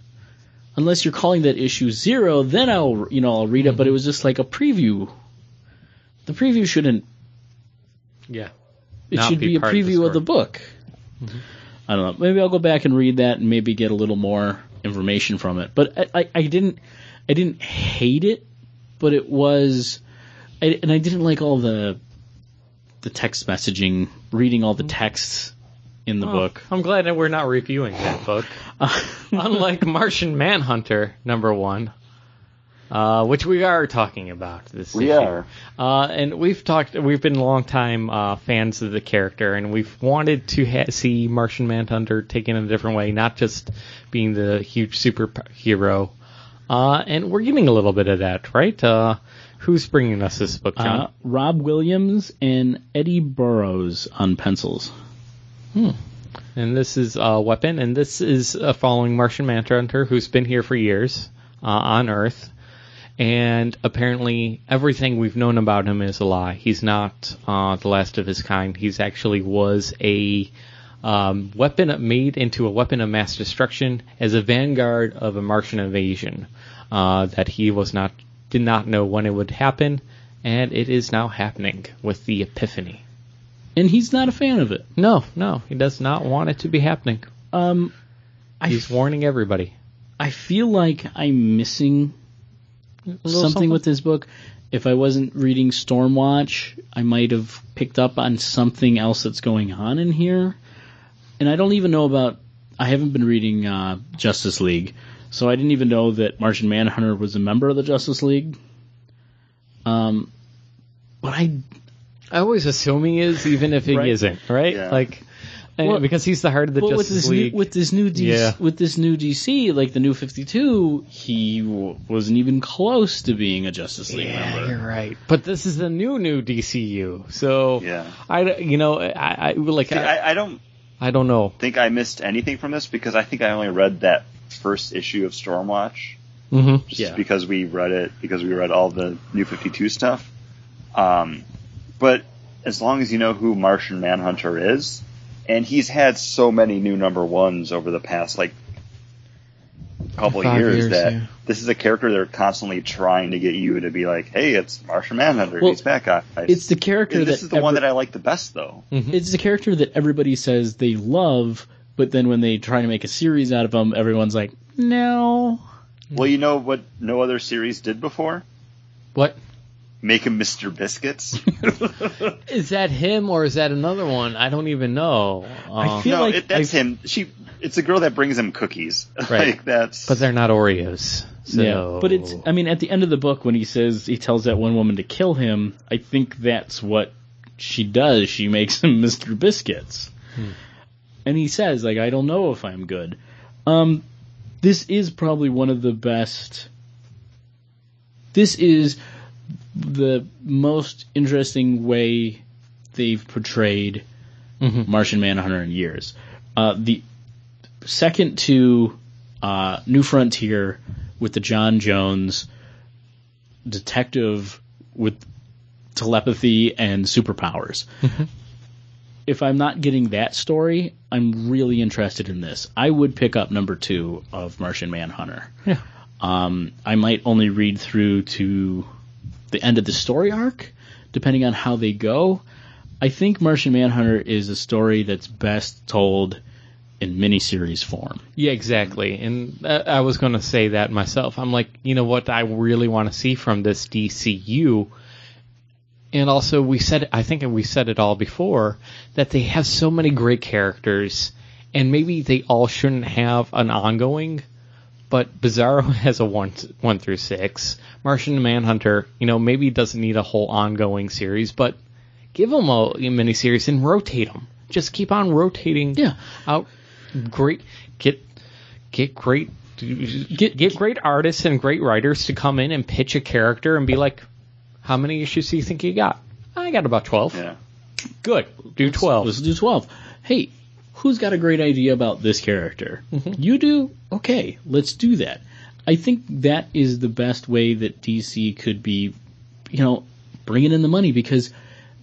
Unless you're calling that issue zero, then I'll you know I'll read it. But it was just like a preview. The preview shouldn't. yeah. It Not should be be, a part of the preview of the, book. Mm-hmm. I don't know. Maybe I'll go back and read that and maybe get a little more information from it. But I, I, I didn't I didn't hate it, but it was, I, and I didn't like all the the text messaging, reading all the texts in the Oh, book. I'm glad that we're not reviewing that book. [laughs] Unlike Martian Manhunter number one, uh, which we are talking about this We issue. are. Uh, and we've talked, we've been longtime uh, fans of the character, and we've wanted to ha- see Martian Manhunter taken in a different way, not just being the huge superhero. Uh, and we're getting a little bit of that, right? Uh, who's bringing us this book, John? Uh, Rob Williams and Eddy Barrows on pencils. And this is a weapon, and this is uh, following Martian Manhunter, who's been here for years uh, on Earth. And apparently, everything we've known about him is a lie. He's not uh, the last of his kind. He's actually was a um, weapon made into a weapon of mass destruction as a vanguard of a Martian invasion. Uh, that he was not did not know when it would happen, and it is now happening with the Epiphany. And he's not a fan of it. No, no, he does not want it to be happening. Um, I He's warning everybody. I feel like I'm missing something, with this book. If I wasn't reading Stormwatch, I might have picked up on something else that's going on in here. And I don't even know about. I haven't been reading uh, Justice League, so I didn't even know that Martian Manhunter was a member of the Justice League. Um, but I I always assume he is, even if he Right. isn't, right? Yeah. Like, and Well- because he's the heart of the Well, with Justice this League. new with this new DC, Yeah. with this new DC, like the new Fifty Two, he w- wasn't even close to being a Justice League yeah, member. you're right. But this is the new new DCU, so Yeah. I, you know, I, I like, See, I, I, I don't I don't know. think I missed anything from this because I think I only read that first issue of Stormwatch Mm-hmm. just Yeah. because we read it because we read all the New Fifty Two stuff. Um, but as long as you know who Martian Manhunter is, and he's had so many new number ones over the past like couple Five years, years, that yeah. this is a character they're constantly trying to get you to be like, hey, it's Martian Manhunter, Well, he's back, guys. It's the character And this that is the one that I like the best though. it's the character that everybody says they love, but then when they try to make a series out of them, everyone's like, no. Well, you know what no other series did before? What Make him Mr. Biscuits. [laughs] [laughs] is that? Him or is that another one? I don't even know. I Uh, feel no, like it, that's I- him. She, it's a girl that brings him cookies. [laughs] Right. like that's. but they're not Oreos. So. Yeah, but it's. I mean, at the end of the book, when he says he tells that one woman to kill him, I think that's what she does. She makes him [laughs] Mr. Biscuits, and he says like, "I don't know if I'm good." Um, this is probably one of the best this is the most interesting way they've portrayed Martian Manhunter in years. Uh, the second to uh, New Frontier with the John Jones detective with telepathy and superpowers. If I'm not getting that story, I'm really interested in this. I would pick up number two of Martian Manhunter. Yeah. Um, I might only read through to the end of the story arc, depending on how they go. I think Martian Manhunter is a story that's best told in miniseries form. Yeah, exactly. And I was going to say that myself. I'm like, you know what I really want to see from this DCU. And also, we said, I think we said it all before, that they have so many great characters, and maybe they all shouldn't have an ongoing, but Bizarro [laughs] has a one, one through six. Martian Manhunter, you know, maybe doesn't need a whole ongoing series, but give them a, a miniseries and rotate them. Just keep on rotating Yeah. out great get get great get get great artists and great writers to come in and pitch a character and be like, how many issues do you think you got? I got about twelve. Yeah. Good, do twelve. Let's do 12. Hey, who's got a great idea about this character? Mm-hmm. You do? Okay, let's do that. I think that is the best way that DC could be, you know, bringing in the money because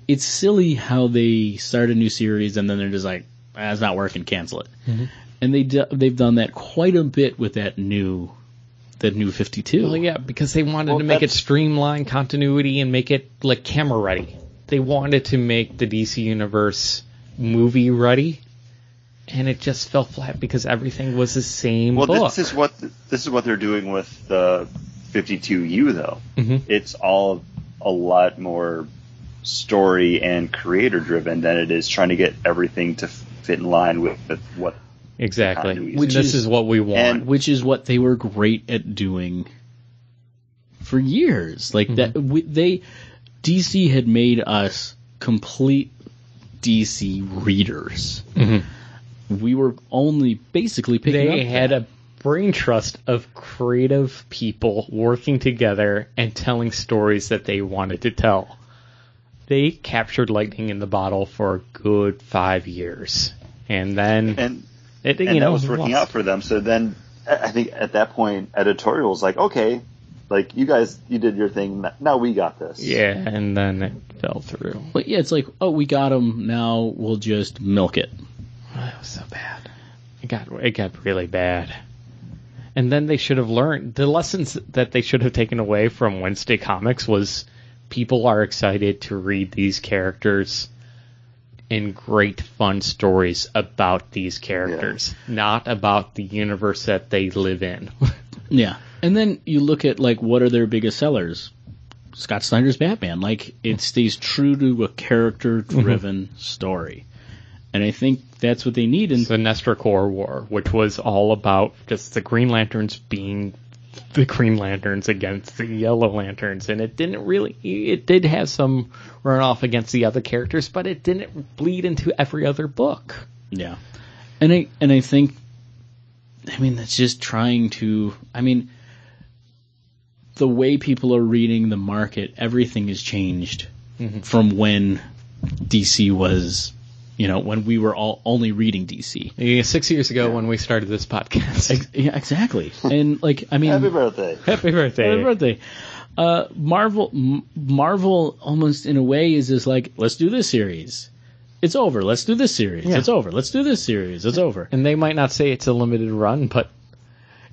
it's silly how they start a new series and then they're just like, ah, it's not working, cancel it. And they do, they've done that quite a bit with that new, that new 52. Well, yeah, because they wanted Well, to make it that's- streamline continuity and make it like camera ready. They wanted to make the DC universe movie ready, and it just fell flat because everything was the same Well, book. this is what this is what they're doing with the 52U though. Mhm. It's all a lot more story and creator driven than it is trying to get everything to fit in line with, with what. exactly. continuity. Which this is- is what we want. and- which is what they were great at doing for years. Like that, mm-hmm. we, they DC had made us complete DC readers. Mm-hmm. We were only basically picking they up had that. a brain trust of creative people working together and telling stories that they wanted to tell. They captured lightning in the bottle for a good five years, and then And it, and you know that was working lost. out for them. So then I I think at that point, editorial was like, okay, like you guys, you did your thing. Now we got this. Yeah, and then it fell through. But yeah, it's like, oh, we got them. Now we'll just milk it. Oh, it was so bad. It got it got really bad. And then they should have learned the lessons that they should have taken away from Wednesday Comics was people are excited to read these characters and great fun stories about these characters, not about the universe that they live in. [laughs] Yeah. And then you look at like what are their biggest sellers? Scott Snyder's Batman. Like it stays true to a character driven mm-hmm. story. And I think that's what they need and the Sinestro Corps War, which was all about just the Green Lanterns being the Green Lanterns against the Yellow Lanterns, and it didn't really. It did have some runoff against the other characters, but it didn't bleed into every other book. Yeah. And I and I think I mean that's just trying to I mean the way people are reading the market, everything has changed mm-hmm. from when DC was you know, when we were all only reading DC. Yeah, Six years ago, when we started this podcast, Ex- yeah, exactly. And like I mean Happy birthday. happy birthday! Happy birthday. Uh, Marvel, M- Marvel, almost in a way, is just like, let's do this series. It's over. Let's do this series. Yeah. It's over. Let's do this series. It's over. And they might not say it's a limited run, but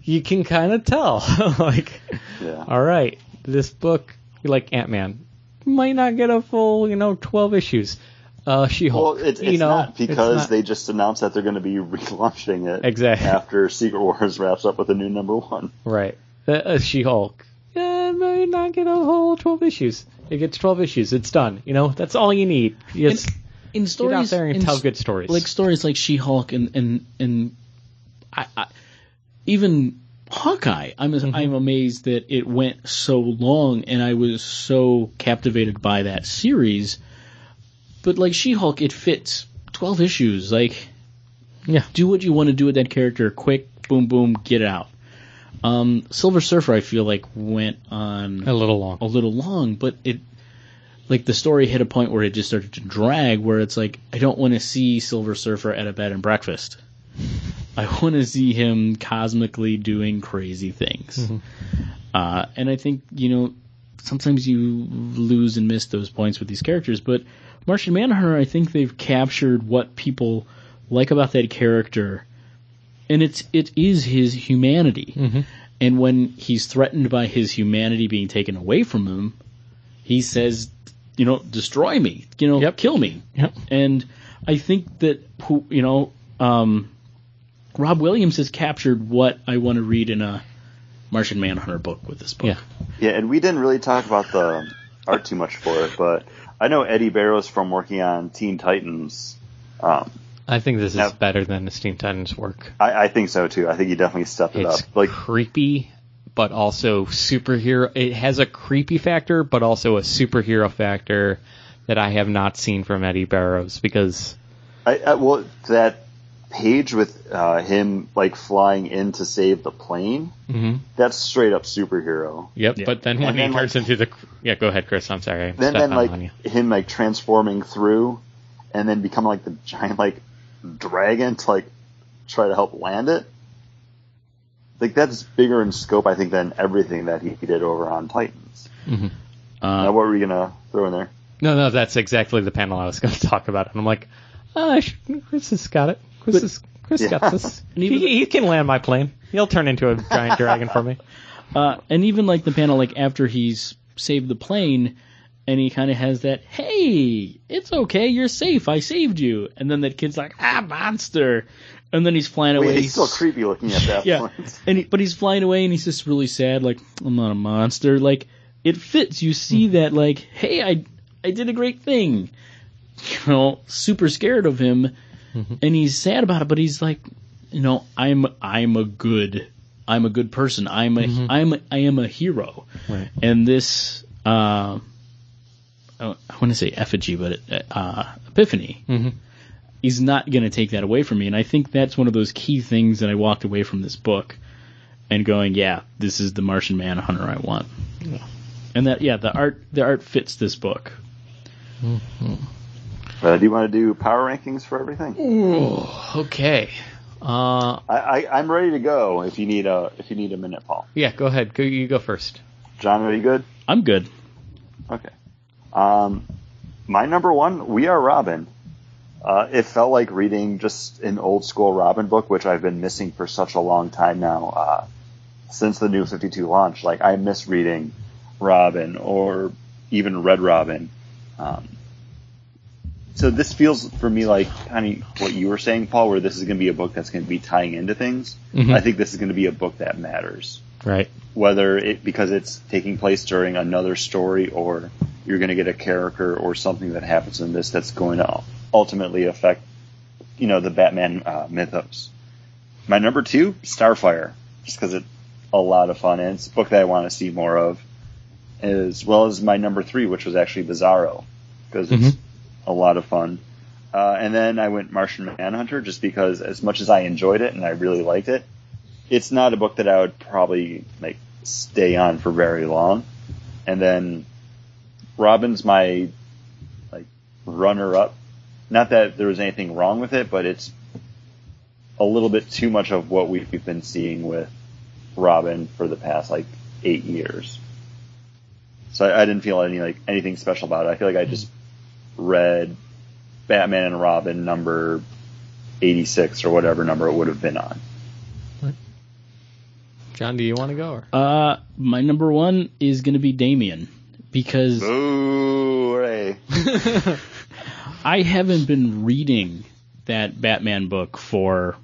you can kind of tell. [laughs] like, Yeah. all right, this book, like Ant Man, might not get a full, you know, twelve issues. Uh, [laughs] She Hulk, Well, it's, you know, not because not- they just announced that they're going to be [laughs] relaunching it Exactly. after Secret Wars [laughs] wraps up with a new number one. right. Uh, uh, She Hulk, uh, might not get a whole twelve issues. It gets twelve issues. It's done. You know, that's all you need. Just In get stories, out there and in tell good stories. like stories like She-Hulk and and and I, I even Hawkeye. I'm Mm-hmm. I'm amazed that it went so long, and I was so captivated by that series. But like She-Hulk, it fits twelve issues. Like, Yeah. do what you want to do with that character. Quick, boom, boom, get it out. Um, Silver Surfer, I feel like went on A little long. a little long, but it like the story hit a point where it just started to drag where it's like I don't want to see Silver Surfer at a bed and breakfast. [laughs] I want to see him cosmically doing crazy things. Uh, and I think, you know, sometimes you lose and miss those points with these characters, but Martian Manhunter, I think they've captured what people like about that character, and it's it is his humanity. And when he's threatened by his humanity being taken away from him, he says, you know, destroy me, you know, Yep. kill me. Yep. And I think that who you know, um, Rob Williams has captured what I want to read in a Martian Manhunter book with this book. Yeah. Yeah, and we didn't really talk about the art too much for it, but I know Eddy Barrows from working on Teen Titans. Um, I think this is better than the Teen Titans work. I, I think so too. I think he definitely stepped it It's up. Like, creepy, but also superhero. It has a creepy factor, but also a superhero factor that I have not seen from Eddy Barrows because I, I well, that page with uh, him like flying in to save the plane. Mhm. That's straight up superhero. Yep, Yeah. but then when And he then, turns into the yeah, go ahead, Chris. I'm sorry. Then, then like him like transforming through, and then becoming like the giant like dragon to like try to help land it. Like that's bigger in scope, I think, than everything that he did over on Titans. Mm-hmm. Now, Uh, what were you gonna throw in there? No, no, that's exactly the panel I was going [laughs] to talk about, and I'm like, oh, I should, Chris has got it. Chris But- has, Chris Yeah. got this. [laughs] And He, even- he can land my plane. He'll turn into a giant [laughs] dragon for me. uh, and even like the panel, like after he's saved the plane, and he kind of has that, "Hey, it's okay, you're safe, I saved you," and then that kid's like, "Ah, monster," and then he's flying away. Wait, he's still creepy looking at that [laughs] yeah, point. and he, but he's flying away, and he's just really sad, like, "I'm not a monster." Like it fits. You see that, like, "Hey, I I did a great thing," you know, super scared of him, [laughs] and he's sad about it, but he's like, you know, I'm I'm a good I'm a good person. I'm a am I am a hero. Right. And this uh, I want to say effigy, but uh, epiphany. Mhm. He's not going to take that away from me, and I think that's one of those key things that I walked away from this book, and going, yeah, this is the Martian Manhunter I want. And that, yeah, the art the art fits this book. Uh, do you want to do power rankings for everything? Okay. Uh, I, I, I'm ready to go. If you need a if you need a minute, Paul. yeah, go ahead. Go, you go first. John, are you good? I'm good. Okay. Um, my number one, We Are Robin. Uh, it felt like reading just an old school Robin book, which I've been missing for such a long time now. Uh, since the new 52 launch, like I miss reading Robin or even Red Robin. Um, so this feels for me like kind of what you were saying, Paul, where this is going to be a book that's going to be tying into things. Mhm. I think this is going to be a book that matters Right. whether it because it's taking place during another story or you're going to get a character or something that happens in this that's going to ultimately affect you know the Batman uh, mythos. My number two, Starfire, just because it's a lot of fun and it's a book that I want to see more of, as well as my number three, which was actually Bizarro, because it's a lot of fun. Uh, and then I went Martian Manhunter just because as much as I enjoyed it and I really liked it, it's not a book that I would probably like stay on for very long. And then Robin's my like runner up. Not that there was anything wrong with it, but it's a little bit too much of what we've been seeing with Robin for the past like eight years. So I, I didn't feel any like anything special about it. I feel like I just read Batman and Robin number eighty six or whatever number it would have been on. John, do you want to go? Or? Uh, my number one is going to be Damian because Ooh, Ray. [laughs] I haven't been reading that Batman book for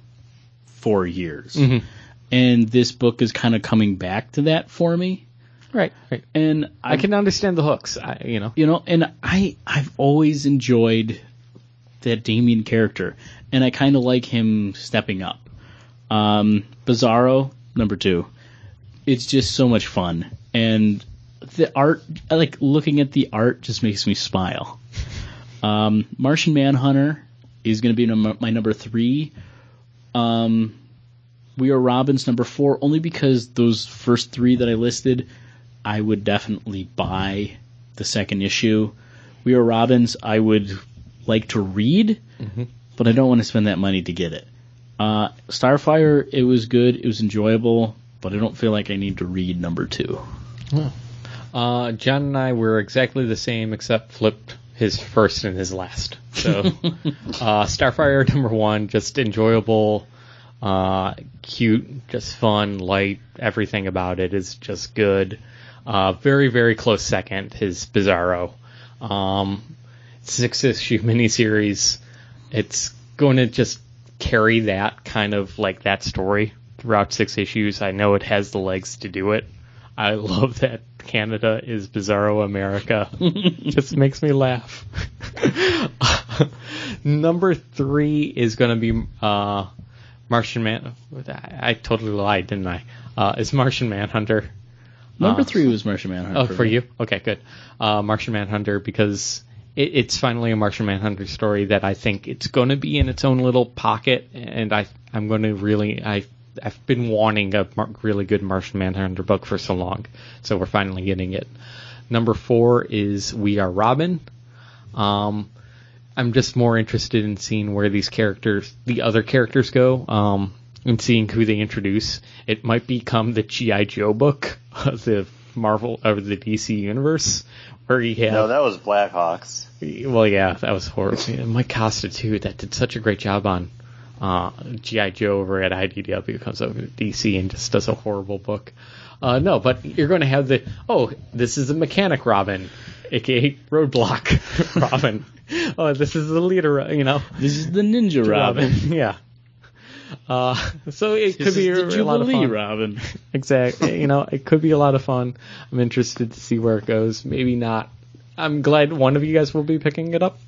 four years, Mhm. and this book is kind of coming back to that for me. Right. Right. And I can understand the hooks. I, you know. you know, and I I've always enjoyed that Damian character, and I kind of like him stepping up. Um, Bizarro number two, it's just so much fun, and the art, I like looking at the art, just makes me smile. Um, Martian Manhunter is going to be num- my number three. Um, We Are Robins number four, only because those first three that I listed, I would definitely buy the second issue. We Are Robins, I would like to read, but I don't want to spend that money to get it. Uh, Starfire, it was good, it was enjoyable, but I don't feel like I need to read number two. Uh, John and I were exactly the same, except flipped his first and his last. So, [laughs] uh, Starfire number one, just enjoyable, uh, cute, just fun, light. Everything about it is just good. Uh, very, very close second is Bizarro. Um, six issue [laughs] miniseries. It's going to just carry that kind of like that story throughout six issues. I know it has the legs to do it. I [laughs] love that Canada is Bizarro America. [laughs] Just makes me laugh. Number three is going to be uh, Martian Man. I, I totally lied, didn't I? Uh, it's Martian Manhunter. Number Uh, three was Martian Manhunter. Oh, for me. you? Okay, good. Uh, Martian Manhunter because it, it's finally a Martian Manhunter story that I think it's going to be in its own little pocket, and I I'm going to really I I've been wanting a really good Martian Manhunter book for so long, so we're finally getting it. Number four is We Are Robin. Um, I'm just more interested in seeing where these characters, the other characters, go. Um, and seeing who they introduce. It might become the GI Joe book [laughs] of the Marvel of the DC universe, where you have No, that was Blackhawks. well, yeah, that was horrible. Mike Costa too. That did such a great job on uh, GI Joe over at IDW. Comes over to DC and just does a horrible book. Uh, no, but you're going to have the oh, this is a mechanic Robin, aka Roadblock [laughs] Robin. [laughs] oh, this is the leader. You know, This is the Ninja Robin. yeah. Uh, [laughs] so it could be a, a lot of fun. Robin. [laughs] Exactly. you know, it could be a lot of fun. I'm interested to see where it goes. Maybe not. I'm glad one of you guys will be picking it up.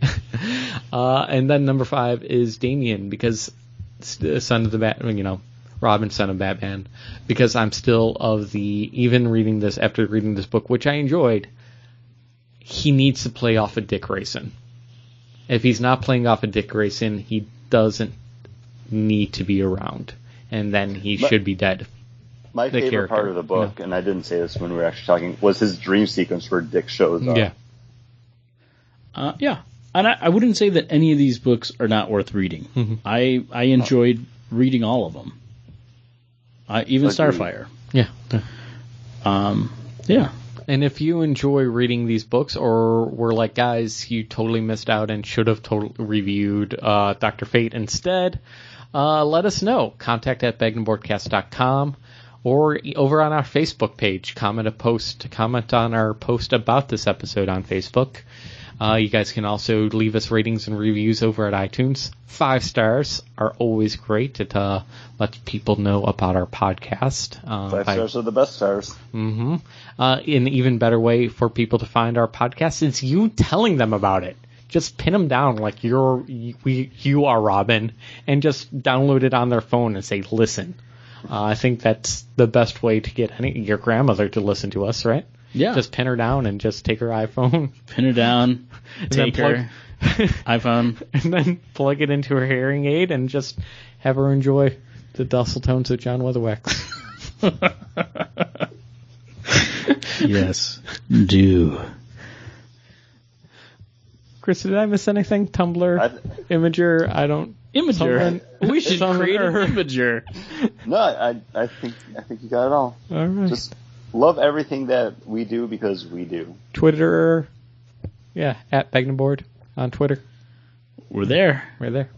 [laughs] uh, and then number five is Damian because the son of the Bat, you know, Robin, son of Batman. Because I'm still of the even reading this after reading this book, which I enjoyed. He needs to play off of Dick Grayson. If he's not playing off of Dick Grayson, he doesn't need to be around, and then he But- should be dead. My The favorite character, part of the book, and I didn't say this when we were actually talking, was his dream sequence where Dick shows up. Yeah. Uh, yeah, and I, I wouldn't say that any of these books are not worth reading. I I enjoyed reading all of them. Uh, even Agreed. Starfire. Yeah. Um, yeah, And if you enjoy reading these books, or were like guys, you totally missed out and should have totally reviewed uh, Doctor Fate instead, uh, let us know. Contact at bagandboardcast.com or over on our Facebook page. Comment a post, comment on our post about this episode on Facebook. Uh, you guys can also leave us ratings and reviews over at iTunes. Five stars are always great. It uh, lets people know about our podcast. Uh, Five by- stars are the best stars. Mm-hmm. Uh, an even better way for people to find our podcast is you telling them about it. Just pin them down like you're we, you are Robin, and just download it on their phone and say listen. Uh, I think that's the best way to get any your grandmother to listen to us, right? yeah. Just pin her down and just take her iPhone, [laughs] pin her down, [laughs] and then take her [laughs] iPhone. and then plug it into her hearing aid, and just have her enjoy the dulcet tones of John Weatherwax. yes, do. Chris, did I miss anything? Tumblr, I, Imgur, I don't. Imgur. We should someone- [laughs] create an Imgur. no, I, I think I think you got it all. All right. Just love everything that we do because we do. Twitter, yeah, at Board on Twitter. We're there. We're there.